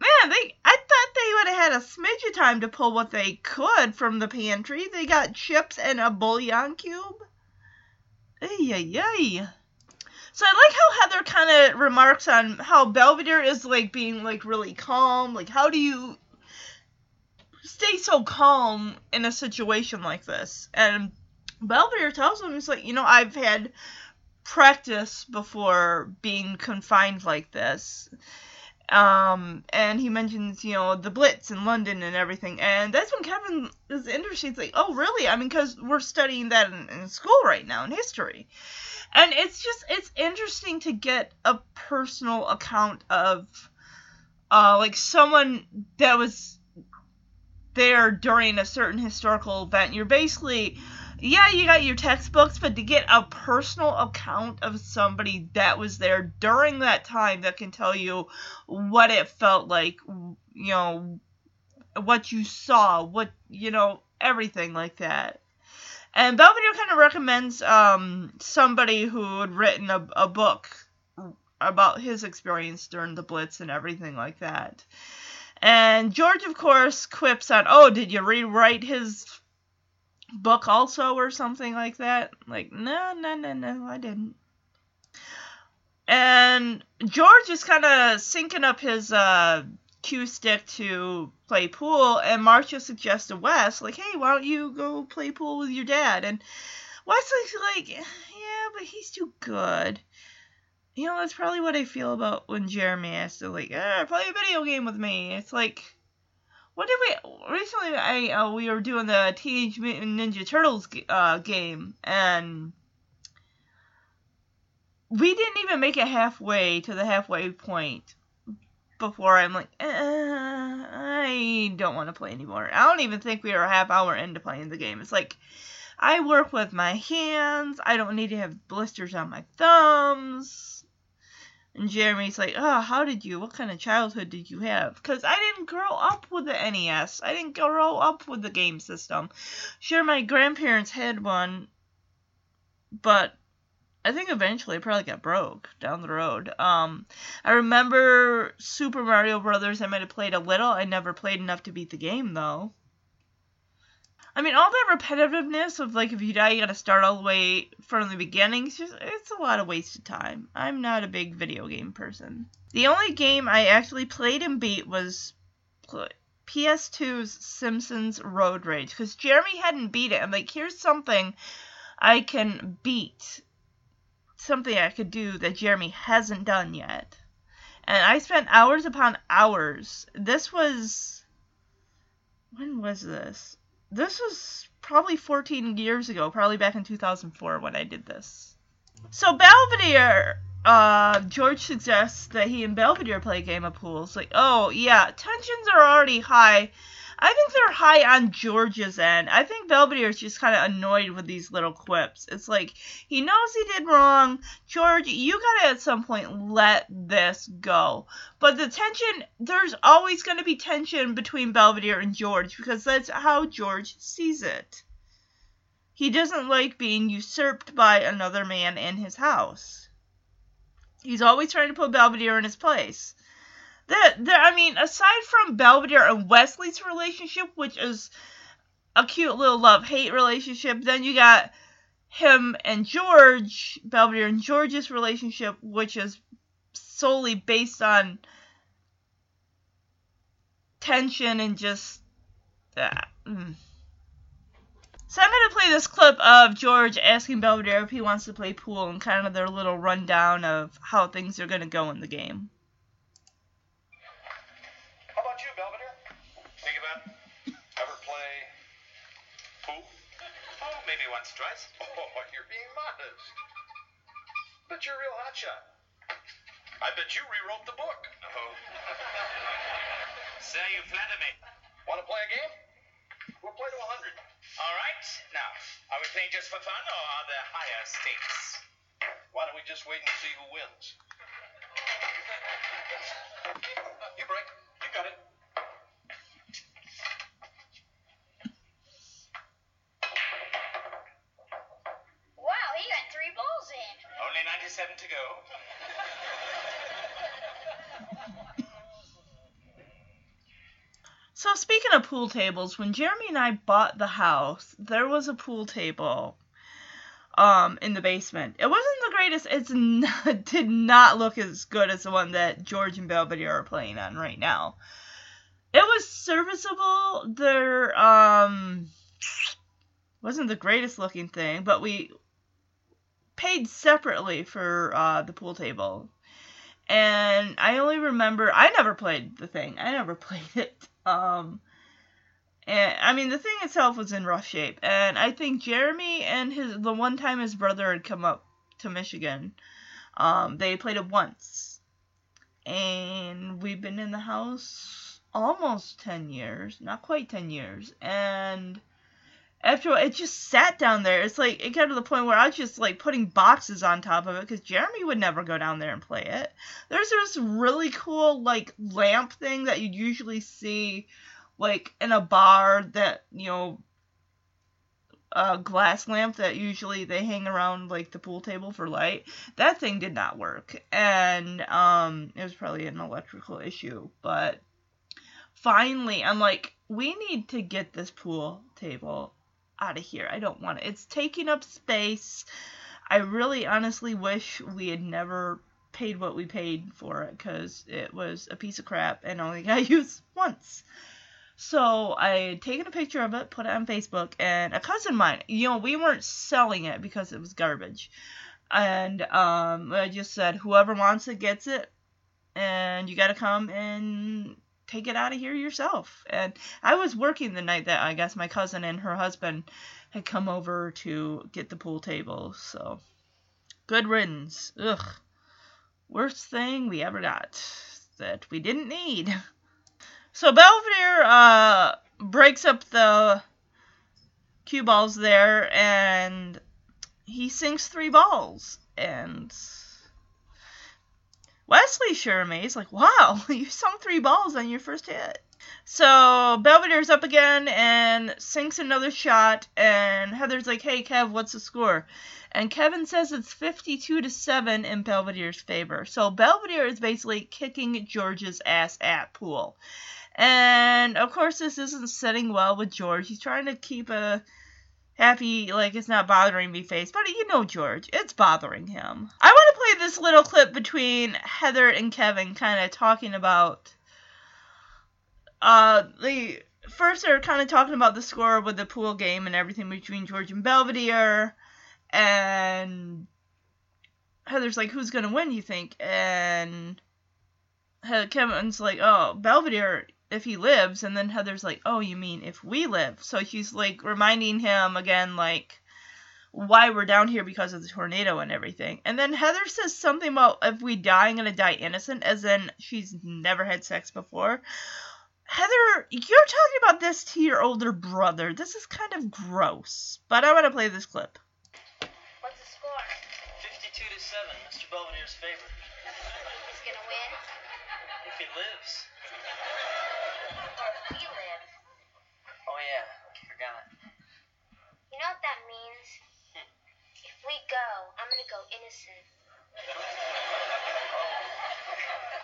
Man, they, I thought they would have had a smidge of time to pull what they could from the pantry. They got chips and a bouillon cube. Ay, ay, ay. So I like how Heather kind of remarks on how Belvedere is like being like really calm. Like, how do you stay so calm in a situation like this? And Belvedere tells him, he's like, you know, I've had practice before being confined like this. Um, and he mentions, you know, the Blitz in London and everything. And that's when Kevin is interested. He's like, oh, really? I mean, because we're studying that in, in school right now in history and it's just it's interesting to get a personal account of uh like someone that was there during a certain historical event you're basically yeah you got your textbooks but to get a personal account of somebody that was there during that time that can tell you what it felt like you know what you saw what you know everything like that and Belvedere kind of recommends um, somebody who had written a, a book about his experience during the Blitz and everything like that. And George, of course, quips on, "Oh, did you rewrite his book also, or something like that?" Like, no, no, no, no, I didn't. And George is kind of syncing up his uh, cue stick to play pool, and Marsha suggests to Wes, like, hey, why don't you go play pool with your dad? And Wes Wesley's like, yeah, but he's too good. You know, that's probably what I feel about when Jeremy asks to, like, ah, play a video game with me. It's like, what did we, recently I, uh, we were doing the Teenage Mutant Ninja Turtles uh, game, and we didn't even make it halfway to the halfway point before I'm like, eh, I don't want to play anymore. I don't even think we are a half hour into playing the game. It's like, I work with my hands. I don't need to have blisters on my thumbs. And Jeremy's like, oh, how did you, what kind of childhood did you have? Because I didn't grow up with the NES. I didn't grow up with the game system. Sure, my grandparents had one, but I think eventually it probably got broke down the road. Um, I remember Super Mario Brothers. I might have played a little. I never played enough to beat the game though. I mean, all that repetitiveness of like if you die, you gotta start all the way from the beginning. It's just it's a lot of wasted time. I'm not a big video game person. The only game I actually played and beat was PS2's Simpsons Road Rage because Jeremy hadn't beat it. I'm like, here's something I can beat something I could do that Jeremy hasn't done yet. And I spent hours upon hours. This was. When was this? This was probably 14 years ago, probably back in 2004 when I did this. So Belvedere, uh, George suggests that he and Belvedere play a game of pool. It's like, oh yeah, tensions are already high I think they're high on George's end. I think Belvedere is just kind of annoyed with these little quips. It's like he knows he did wrong. George, you gotta at some point let this go. But the tension, there's always gonna be tension between Belvedere and George because that's how George sees it. He doesn't like being usurped by another man in his house. He's always trying to put Belvedere in his place. There, there. I mean, aside from Belvedere and Wesley's relationship, which is a cute little love hate relationship, then you got him and George, Belvedere and George's relationship, which is solely based on tension and just that. Mm. So I'm gonna play this clip of George asking Belvedere if he wants to play pool and kind of their little rundown of how things are gonna go in the game. Once, twice. Oh, you're being modest. But you're a real hotshot. I bet you rewrote the book. Oh. Sir, you flatter me. Want to play a game? We'll play to a 100. All right. Now, are we playing just for fun, or are there higher stakes? Why don't we just wait and see who wins? Speaking of pool tables, when Jeremy and I bought the house, there was a pool table um in the basement. It wasn't the greatest. It's not, did not look as good as the one that George and Belvedere are playing on right now. It was serviceable. There um wasn't the greatest looking thing, but we paid separately for uh, the pool table. And I only remember I never played the thing. I never played it. Um, and I mean, the thing itself was in rough shape, and I think Jeremy and his the one time his brother had come up to Michigan, um, they played it once, and we've been in the house almost ten years, not quite ten years, and after it just sat down there. It's like it got to the point where I was just like putting boxes on top of it because Jeremy would never go down there and play it. There's this really cool like lamp thing that you'd usually see like in a bar that you know a glass lamp that usually they hang around like the pool table for light. That thing did not work, and um, it was probably an electrical issue. But finally, I'm like, we need to get this pool table out of here. I don't want it. It's taking up space. I really honestly wish we had never paid what we paid for it because it was a piece of crap and only got used once. So I had taken a picture of it, put it on Facebook, and a cousin of mine, you know, we weren't selling it because it was garbage. And um, I just said, whoever wants it gets it, and you got to come and take it out of here yourself. And I was working the night that I guess my cousin and her husband had come over to get the pool table. So good riddance. Ugh. Worst thing we ever got that we didn't need. So Belvedere uh, breaks up the cue balls there and he sinks three balls. And Wesley sure amazed, like, wow, you sunk three balls on your first hit. So Belvedere's up again and sinks another shot, and Heather's like, hey, Kev, what's the score? And Kevin says it's 52 to 7 in Belvedere's favor. So Belvedere is basically kicking George's ass at pool. And of course, this isn't sitting well with George. He's trying to keep a happy, like it's not bothering me face, but you know George, it's bothering him. I want to play this little clip between Heather and Kevin, kind of talking about. Uh, the first they're kind of talking about the score with the pool game and everything between George and Belvedere, and Heather's like, "Who's gonna win? You think?" And Kevin's like, "Oh, Belvedere." If he lives and then heather's like oh you mean if we live so he's like reminding him again like why we're down here because of the tornado and everything and then heather says something about if we die i'm gonna die innocent as in she's never had sex before heather you're talking about this to your older brother this is kind of gross but i want to play this clip What's the score? 52 to 7, Mr. Belvedere's favor. He's gonna win? If he lives. Or if we live? Oh, yeah, forgot. You know what that means? If we go, I'm gonna go innocent.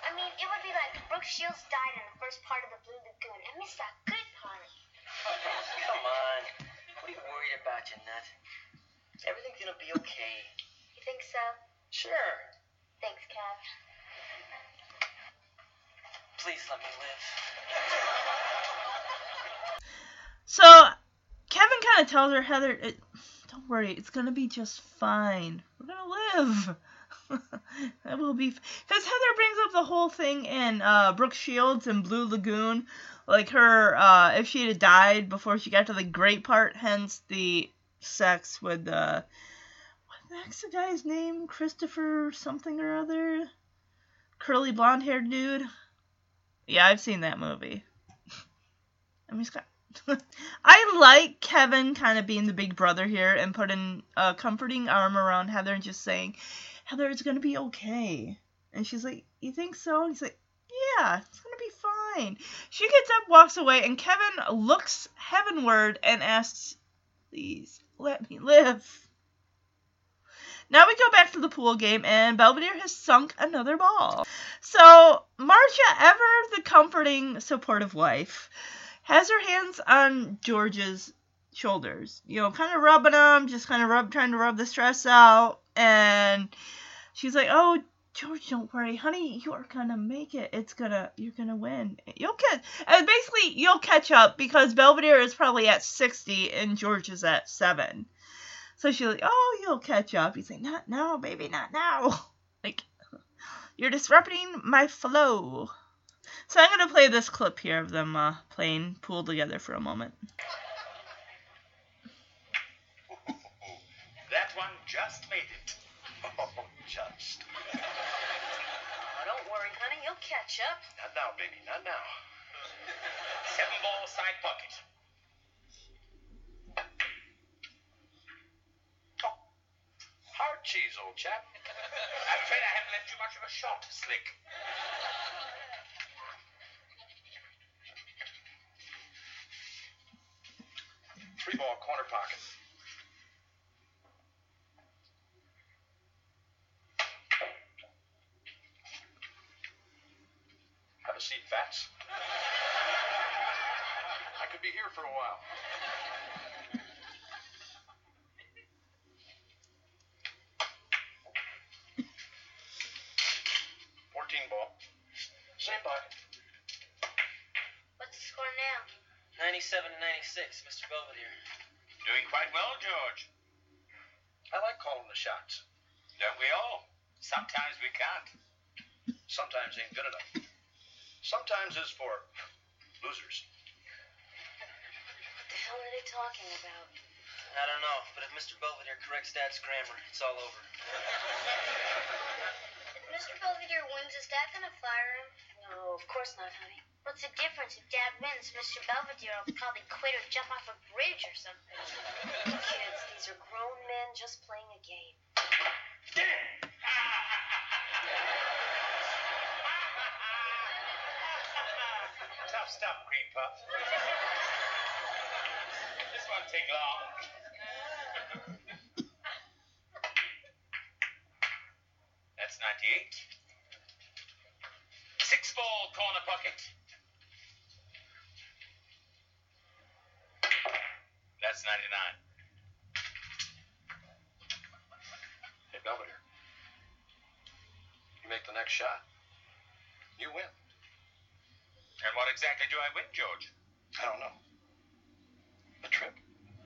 I mean, it would be like Brooke Shields died in the first part of the Blue Lagoon. I missed that good part. Come on. What are you worried about, you nut? Everything's gonna be okay. You think so? Sure. Thanks, Kev. Please let me live. So Of tells her, Heather, it, don't worry, it's gonna be just fine. We're gonna live. that will be because Heather brings up the whole thing in uh, Brooke Shields and Blue Lagoon, like her uh, if she had died before she got to the great part, hence the sex with uh, what the guy's name? Christopher something or other, curly blonde haired dude. Yeah, I've seen that movie. I mean, he's got I like Kevin kind of being the big brother here and putting a comforting arm around Heather and just saying, Heather, it's going to be okay. And she's like, You think so? And he's like, Yeah, it's going to be fine. She gets up, walks away, and Kevin looks heavenward and asks, Please let me live. now we go back to the pool game, and Belvedere has sunk another ball. So Marsha, ever the comforting, supportive wife, has her hands on George's shoulders, you know, kind of rubbing them, just kind of rub, trying to rub the stress out, and she's like, "Oh, George, don't worry, honey. You are gonna make it. It's gonna, you're gonna win. You'll catch, and basically you'll catch up because Belvedere is probably at sixty and George is at seven. So she's like, oh, you'll catch up. He's like, not now, baby, not now. Like, you're disrupting my flow. So I'm gonna play this clip here of them uh, playing pool together for a moment. That one just made it. Oh, just. Oh, don't worry, honey. You'll catch up. Not now, baby, not now. Seven ball side pocket. Oh, hard cheese, old chap. I'm afraid I haven't left you much of a shot, Slick. Three ball corner pocket. Have a seat, Fats. I could be here for a while. Fourteen ball. Same pocket. What's the score now? 97 to 96, Mr. Belvedere. Doing quite well, George. I like calling the shots. Don't we all? Sometimes we can't. Sometimes ain't good enough. Sometimes is for losers. What the hell are they talking about? I don't know, but if Mr. Belvedere corrects Dad's grammar, it's all over. If Mr. Belvedere wins, is Dad gonna fire him? No, of course not, honey. What's the difference? If Dad wins, Mr. Belvedere will probably quit or jump off a bridge or something. Kids, these are grown men just playing a game. Tough stuff, Cream Puff. this won't take long. That's 98. Six ball corner pocket. That's 99. Hey, Belvedere. You make the next shot. You win. And what exactly do I win, George? I don't know. A trip.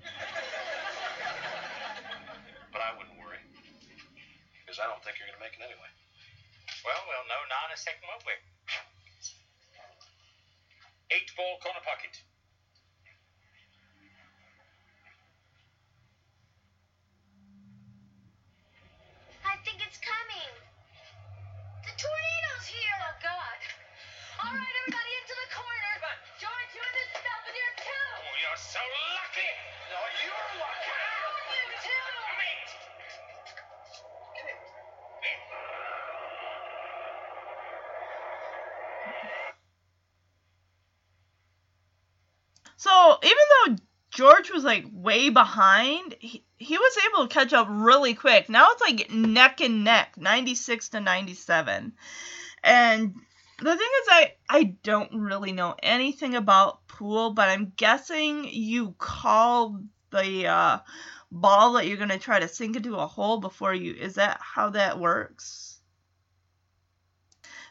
but I wouldn't worry. Because I don't think you're going to make it anyway. Well, we'll know now in a second, won't we? Eight ball corner pocket. Think it's coming. The tornado's here. Oh, God. All right, everybody into the corner. George, you and Miss Belvedere, too. Oh, you're so lucky. No, you're lucky. You, too. Wait. So even though George was like way behind, he, he was able to catch up really quick. Now it's like neck and neck, 96 to 97. And the thing is, I, I don't really know anything about pool, but I'm guessing you call the uh, ball that you're going to try to sink into a hole before you. Is that how that works?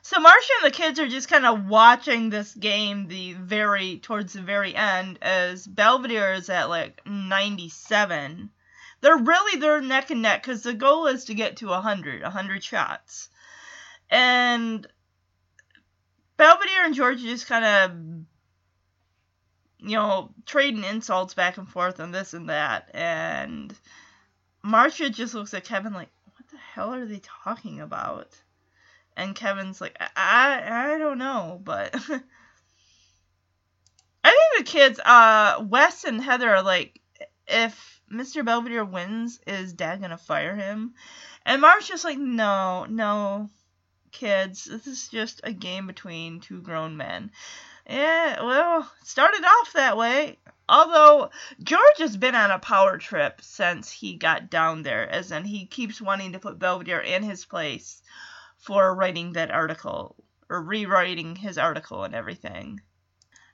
So Marsha and the kids are just kind of watching this game the very towards the very end as Belvedere is at like 97. They're really they're neck and neck because the goal is to get to 100, 100 shots, and Belvedere and George are just kind of you know trading insults back and forth on this and that, and Marsha just looks at Kevin like, what the hell are they talking about? And Kevin's like, I I don't know, but I think the kids, uh, Wes and Heather are like, if Mr. Belvedere wins, is Dad gonna fire him? And Mark's just like, no, no, kids, this is just a game between two grown men. Yeah, well, started off that way. Although George has been on a power trip since he got down there, as in he keeps wanting to put Belvedere in his place for writing that article or rewriting his article and everything.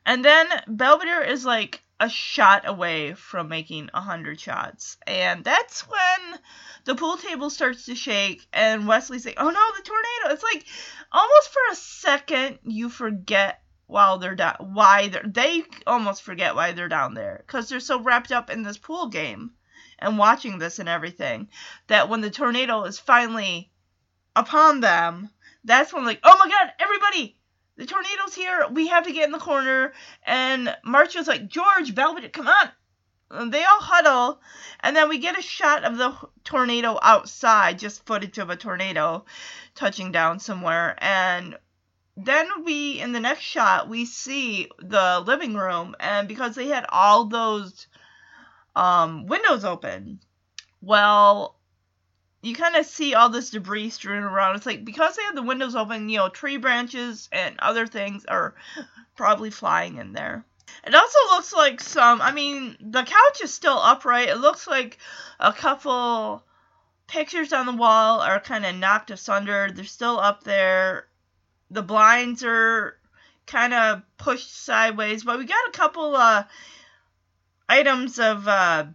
And then Belvedere is like a shot away from making a hundred shots, and that's when the pool table starts to shake, and Wesley's like, "Oh no, the tornado!" It's like almost for a second you forget while they're down why they're they almost forget why they're down there because they're so wrapped up in this pool game and watching this and everything that when the tornado is finally upon them. That's when like oh my god everybody the tornado's here we have to get in the corner. And Marsha's like george velvet come on. And they all huddle. And then we get a shot of the tornado outside just footage of a tornado touching down somewhere. And then we in the next shot we see the living room. And because they had all those um, windows open well you kind of see all this debris strewn around. It's like because they have the windows open you know tree branches and other things are probably flying in there. It also looks like some i mean the couch is still upright. It looks like a couple pictures on the wall are kind of knocked asunder. They're still up there. The blinds are kind of pushed sideways, but we got a couple uh, items of uh,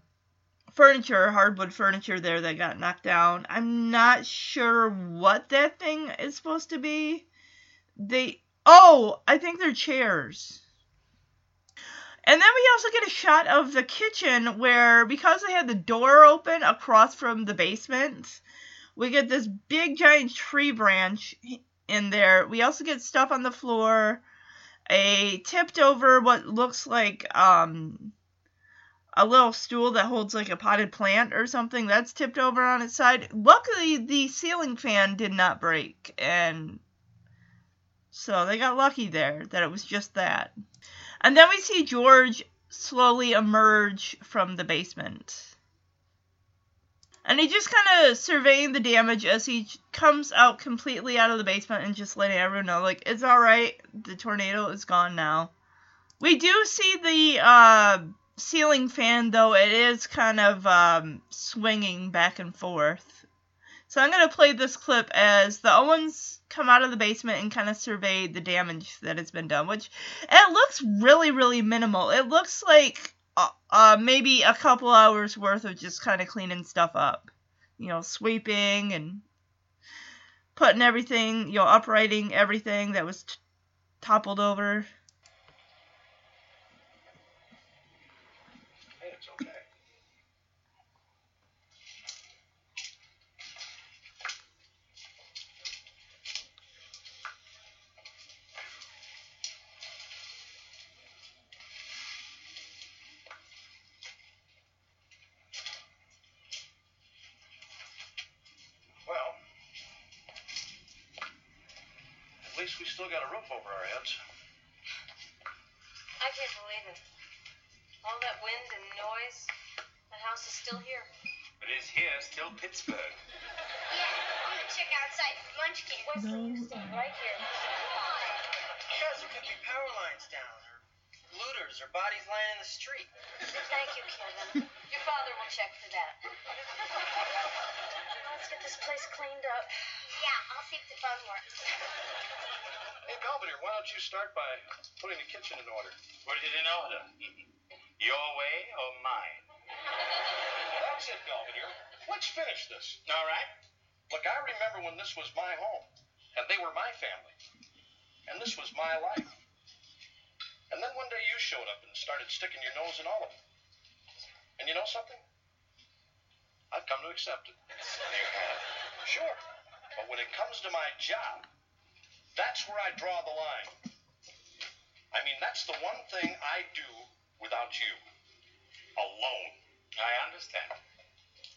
furniture, hardwood furniture there that got knocked down. I'm not sure what that thing is supposed to be. They oh, I think they're chairs. And then we also get a shot of the kitchen where because they had the door open across from the basement, we get this big giant tree branch in there. We also get stuff on the floor, a tipped over what looks like um a little stool that holds like a potted plant or something that's tipped over on its side. Luckily, the ceiling fan did not break, and so they got lucky there that it was just that. And then we see George slowly emerge from the basement. And he just kind of surveying the damage as he comes out completely out of the basement and just letting everyone know, like, it's alright, the tornado is gone now. We do see the uh, ceiling fan, though, it is kind of um, swinging back and forth. So I'm going to play this clip as the Owens come out of the basement and kind of survey the damage that has been done, which it looks really, really minimal. It looks like uh, uh, maybe a couple hours worth of just kind of cleaning stuff up. You know, sweeping and putting everything, you know, uprighting everything that was t- toppled over. Still here. But is here still Pittsburgh? Yeah, I'm gonna check outside for munchkin. Wesley, you stay right here. Because there could be power lines down, or looters, or bodies lying in the street. Thank you, Kevin. Your father will check for that. Let's get this place cleaned up. Yeah, I'll see if the phone works. Hey, Belvedere, why don't you start by putting the kitchen in order? Put it in order. Your way or mine? That's it, Belvedere. Let's finish this. All right. Look, I remember when this was my home, and they were my family, and this was my life. And then one day you showed up and started sticking your nose in all of it. And you know something? I've come to accept it. Sure. But when it comes to my job, that's where I draw the line. I mean, that's the one thing I do without you. Alone. I understand.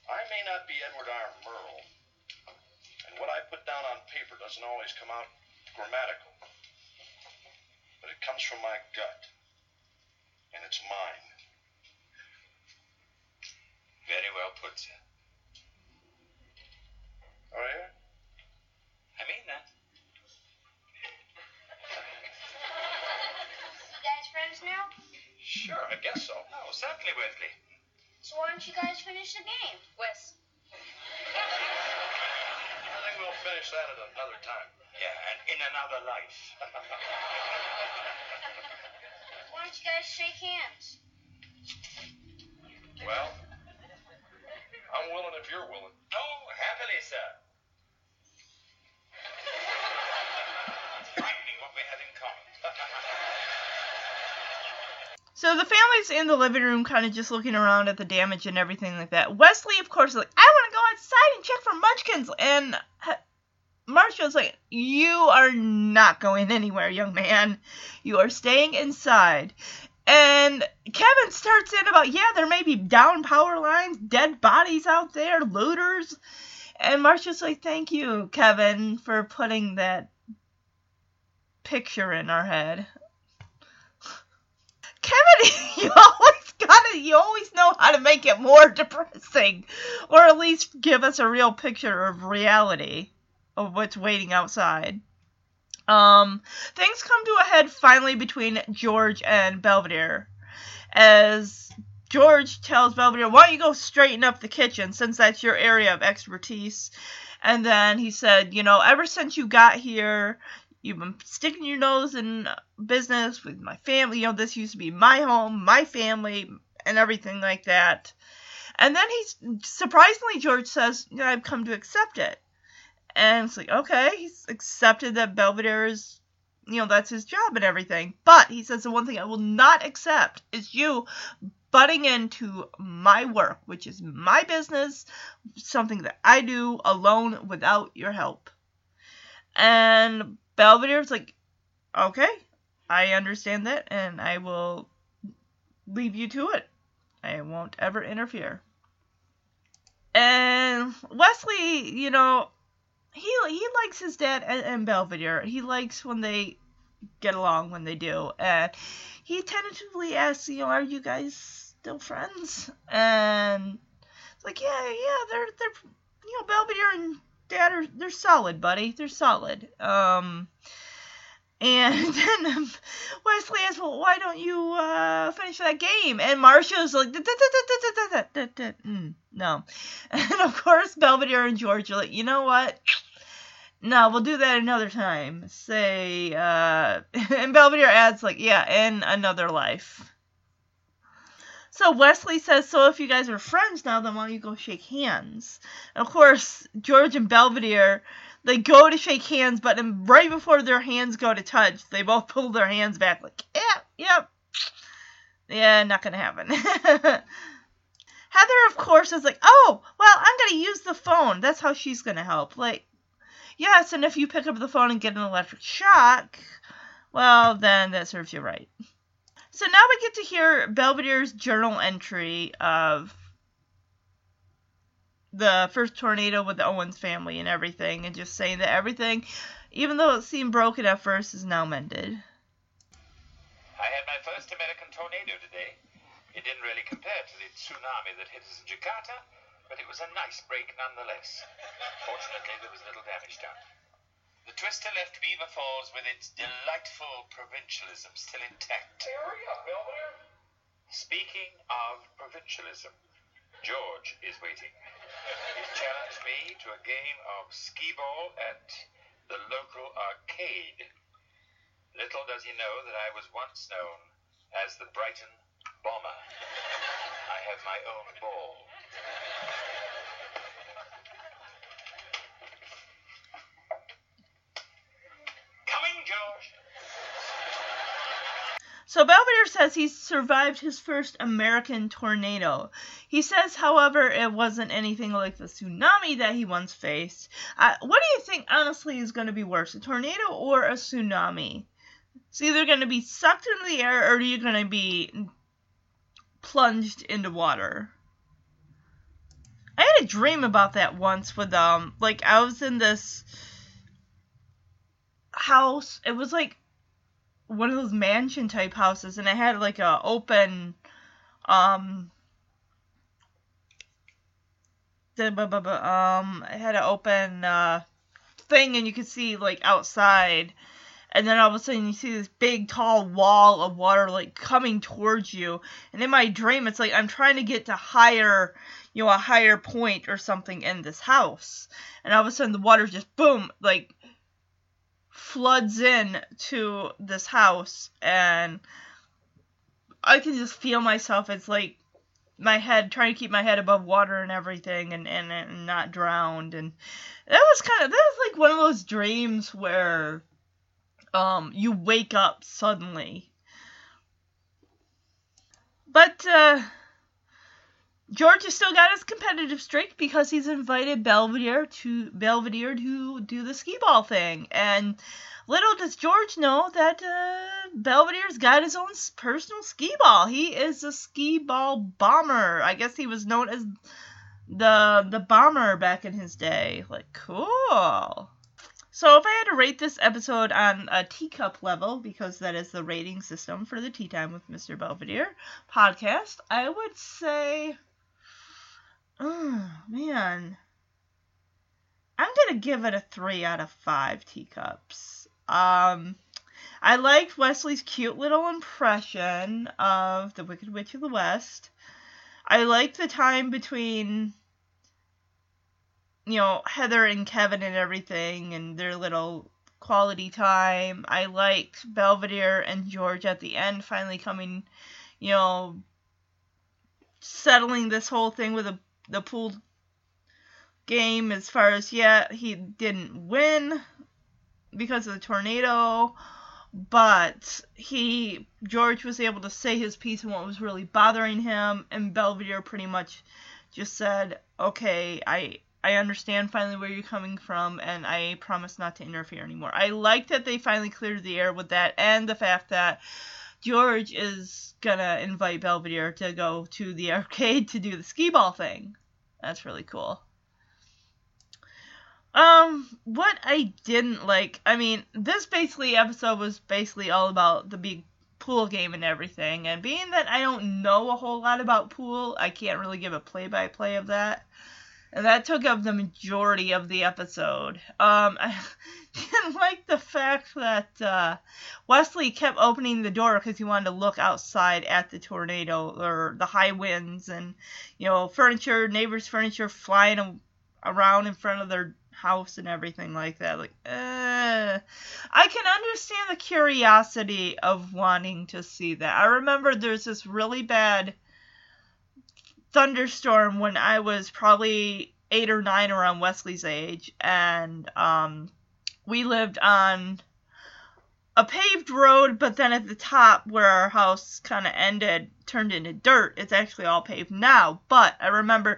I may not be Edward R. Murrow, and what I put down on paper doesn't always come out grammatical, but it comes from my gut, and it's mine. Very well put, sir. Are you? I mean that. you guys friends now? Sure, I guess so. Oh, certainly, Worthley. So why don't you guys finish the game? Wes, I think we'll finish that at another time. Yeah, and in another life. Why don't you guys shake hands? Well, I'm willing if you're willing. oh, happily, sir. So the family's in the living room, kind of just looking around at the damage and everything like that. Wesley, of course, is like, I want to go outside and check for munchkins. And Marsha's like, You are not going anywhere, young man. You are staying inside. And Kevin starts in about, yeah, there may be down power lines, dead bodies out there, looters. And Marsha's like, Thank you, Kevin, for putting that picture in our head. Kevin, you always gotta, you always know how to make it more depressing, or at least give us a real picture of reality of what's waiting outside. Um, things come to a head finally between George and Belvedere, as George tells Belvedere, "Why don't you go straighten up the kitchen since that's your area of expertise?" And then he said, "You know, ever since you got here, you've been sticking your nose in business with my family. You know, this used to be my home, my family, and everything like that. And then he's surprisingly, George says, "Yeah, I've come to accept it. And it's like, okay, he's accepted that Belvedere is, you know, that's his job and everything. But he says the one thing I will not accept is you butting into my work, which is my business, something that I do alone without your help. And Belvedere's like, okay, I understand that, and I will leave you to it. I won't ever interfere. And Wesley, you know, he he likes his dad and, and Belvedere. He likes when they get along when they do, and he tentatively asks, you know, are you guys still friends? And it's like, yeah, yeah, they're they're you know, Belvedere and Dad are they're solid, buddy. They're solid. Um, and then um, Wesley asks, well, why don't you uh, finish that game? And Marsha's like, no. And of course, Belvedere and George are like, you know what? No, we'll do that another time. Say, uh, and Belvedere adds, like, yeah, in another life. So Wesley says, so if you guys are friends now, then why don't you go shake hands? And of course, George and Belvedere, they go to shake hands, but then right before their hands go to touch, they both pull their hands back, like, yeah, yep. Yeah, not gonna happen. Heather, of course, is like, oh, well, I'm gonna use the phone. That's how she's gonna help. Like, yes, and if you pick up the phone and get an electric shock, well, then that serves you right. So now we get to hear Belvedere's journal entry of the first tornado with the Owens family and everything, and just saying that everything, even though it seemed broken at first, is now mended. I had my first American tornado today. It didn't really compare to the tsunami that hit us in Jakarta, but it was a nice break nonetheless. Fortunately, there was little damage done. Twister left Beaver Falls with its delightful provincialism still intact. Hurry up, Belvedere. Speaking of provincialism, George is waiting. He's challenged me to a game of skee ball at the local arcade. Little does he know that I was once known as the Brighton Bomber. I have my own ball. So Belvedere says he's survived his first American tornado. He says, however, it wasn't anything like the tsunami that he once faced. Uh, what do you think, honestly, is going to be worse, a tornado or a tsunami? It's either going to be sucked into the air or you're going to be plunged into water. I had a dream about that once with um like I was in this house. It was like one of those mansion type houses and it had like a open um um it had an open uh thing and you could see like outside. And then all of a sudden you see this big tall wall of water like coming towards you. And in my dream it's like i'm trying to get to higher you know a higher point or something in this house. And all of a sudden the water just boom like floods in to this house and i can just feel myself it's like my head trying to keep my head above water and everything and, and, and not drowned and that was kind of that was like one of those dreams where um you wake up suddenly. But uh George has still got his competitive streak because he's invited Belvedere to Belvedere to do the skee ball thing. And little does George know that uh, Belvedere's got his own personal skee ball. He is a skee ball bomber. I guess he was known as the the bomber back in his day. Like cool. So if I had to rate this episode on a teacup level, because that is the rating system for the Tea Time with Mr. Belvedere podcast, I would say Oh, man. I'm going to give it a 3 out of 5 teacups. Um, I liked Wesley's cute little impression of the Wicked Witch of the West. I liked the time between, you know, Heather and Kevin and everything and their little quality time. I liked Belvedere and George at the end finally coming, you know, settling this whole thing with a the pool game as far as yet. he didn't win because of the tornado but he George was able to say his piece and what was really bothering him and Belvedere pretty much just said okay I I understand finally where you're coming from and I promise not to interfere anymore. I like that they finally cleared the air with that and the fact that George is gonna invite Belvedere to go to the arcade to do the skee ball thing. That's really cool. Um, what I didn't like, I mean, this basically episode was basically all about the big pool game and everything, and being that I don't know a whole lot about pool, I can't really give a play by play of that. And that took up the majority of the episode. Um, I didn't like the fact that uh, Wesley kept opening the door because he wanted to look outside at the tornado or the high winds and, you know, furniture, neighbors' furniture flying around in front of their house and everything like that. Like, uh, I can understand the curiosity of wanting to see that. I remember there's this really bad thunderstorm when I was probably eight or nine around Wesley's age, and um, we lived on a paved road, but then at the top where our house kind of ended turned into dirt. It's actually all paved now, but I remember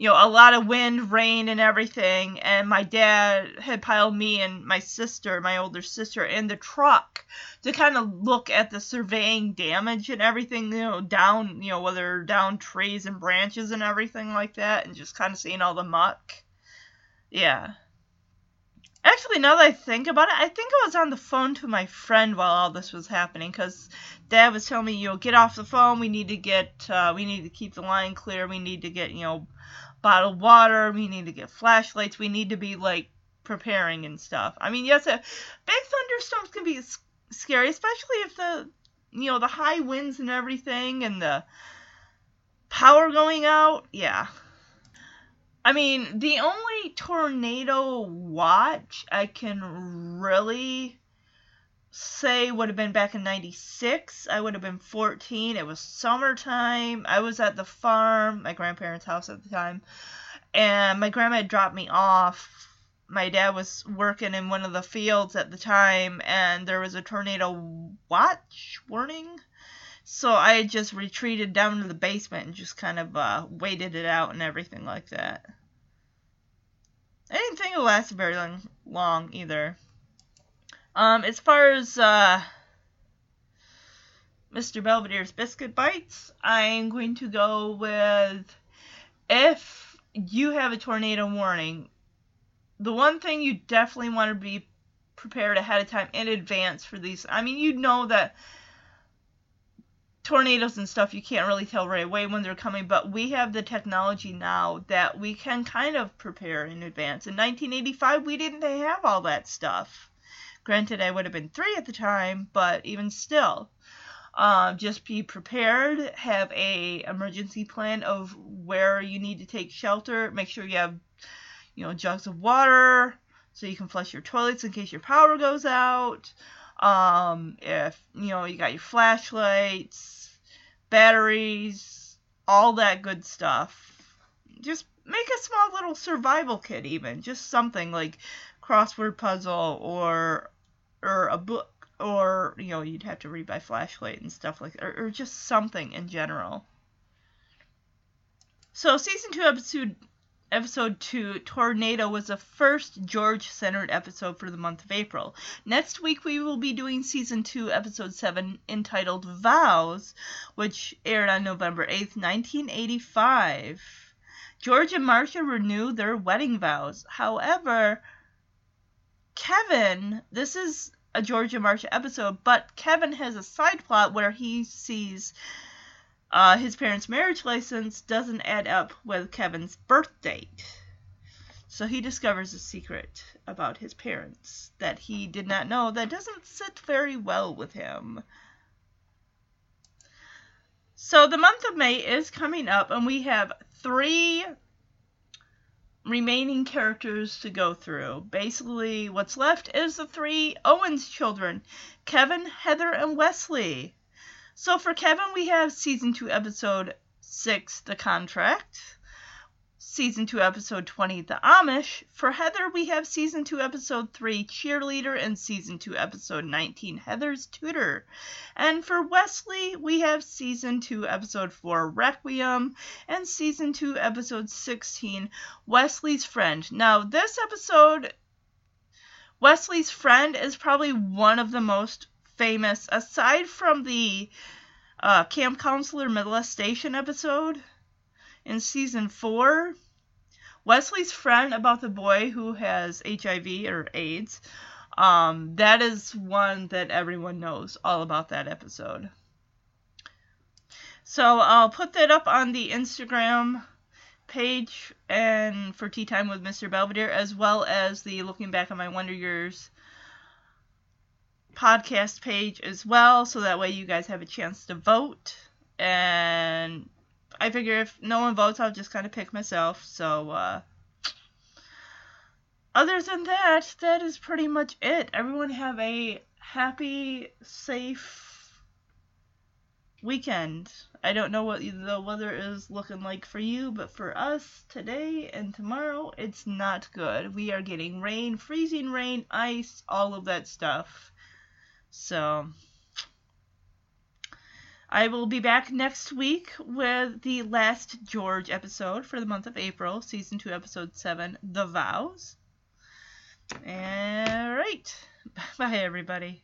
you know, a lot of wind, rain, and everything. And my dad had piled me and my sister, my older sister, in the truck to kind of look at the surveying damage and everything, you know, down, you know, whether down trees and branches and everything like that, and just kind of seeing all the muck. Yeah. Actually, now that I think about it, I think I was on the phone to my friend while all this was happening because Dad was telling me, you know, get off the phone. We need to get, uh, we need to keep the line clear. We need to get, you know, bottled water. We need to get flashlights. We need to be like preparing and stuff. I mean, yes, a big thunderstorms can be scary, especially if the you know the high winds and everything and the power going out. Yeah. I mean, the only tornado watch I can really say would have been back in 96. I would have been 14. It was summertime. I was at the farm, my grandparents' house at the time, and my grandma had dropped me off. My dad was working in one of the fields at the time, and there was a tornado watch warning. So I just retreated down to the basement and just kind of uh, waited it out and everything like that. I didn't think it lasted very long either. Um, as far as uh, Mr. Belvedere's biscuit bites, I'm going to go with if you have a tornado warning, the one thing you definitely want to be prepared ahead of time in advance for these. I mean, you know that tornadoes and stuff you can't really tell right away when they're coming, but we have the technology now that we can kind of prepare in advance. In 1985, we didn't have all that stuff Granted, I would have been three at the time, but even still, uh, just be prepared. Have a emergency plan of where you need to take shelter. Make sure you have, you know, jugs of water so you can flush your toilets in case your power goes out. Um, if you know you got your flashlights, batteries, all that good stuff. Just make a small little survival kit, even just something like crossword puzzle or or a book or you know you'd have to read by flashlight and stuff like or, or just something in general. So season two episode episode 2 tornado was the first george centered episode for the month of april. Next week we will be doing season 2 episode 7 entitled vows which aired on november 8th 1985 george and Marsha renew their wedding vows. However kevin this is a Georgia Marsha episode but kevin has a side plot where he sees uh, his parents' marriage license doesn't add up with Kevin's birth date. So he discovers a secret about his parents that he did not know that doesn't sit very well with him. So the month of May is coming up, and we have three remaining characters to go through. Basically, what's left is the three Owens children Kevin, Heather, and Wesley. So for Kevin, we have season 2, episode 6, The Contract. Season 2, episode 20, The Amish. For Heather, we have season 2, episode 3, Cheerleader, and season 2, episode 19, Heather's Tutor. And for Wesley, we have season 2, episode 4, Requiem, and season 2, episode 16, Wesley's Friend. Now, this episode, Wesley's Friend, is probably one of the most famous, aside from the uh, camp counselor molestation episode in season four. Wesley's friend about the boy who has HIV or AIDS. Um, that is one that everyone knows all about that episode. So I'll put that up on the Instagram page and for Tea Time with Mr. Belvedere, as well as the Looking Back on My Wonder Years podcast page as well, so that way you guys have a chance to vote. And I figure if no one votes, I'll just kind of pick myself. So, uh, other than that, that is pretty much it. Everyone have a happy, safe weekend. I don't know what the weather is looking like for you, but for us today and tomorrow, it's not good. We are getting rain, freezing rain, ice, all of that stuff. So I will be back next week with the last George episode for the month of April, season 2, episode 7, The Vows. All right. Bye, everybody.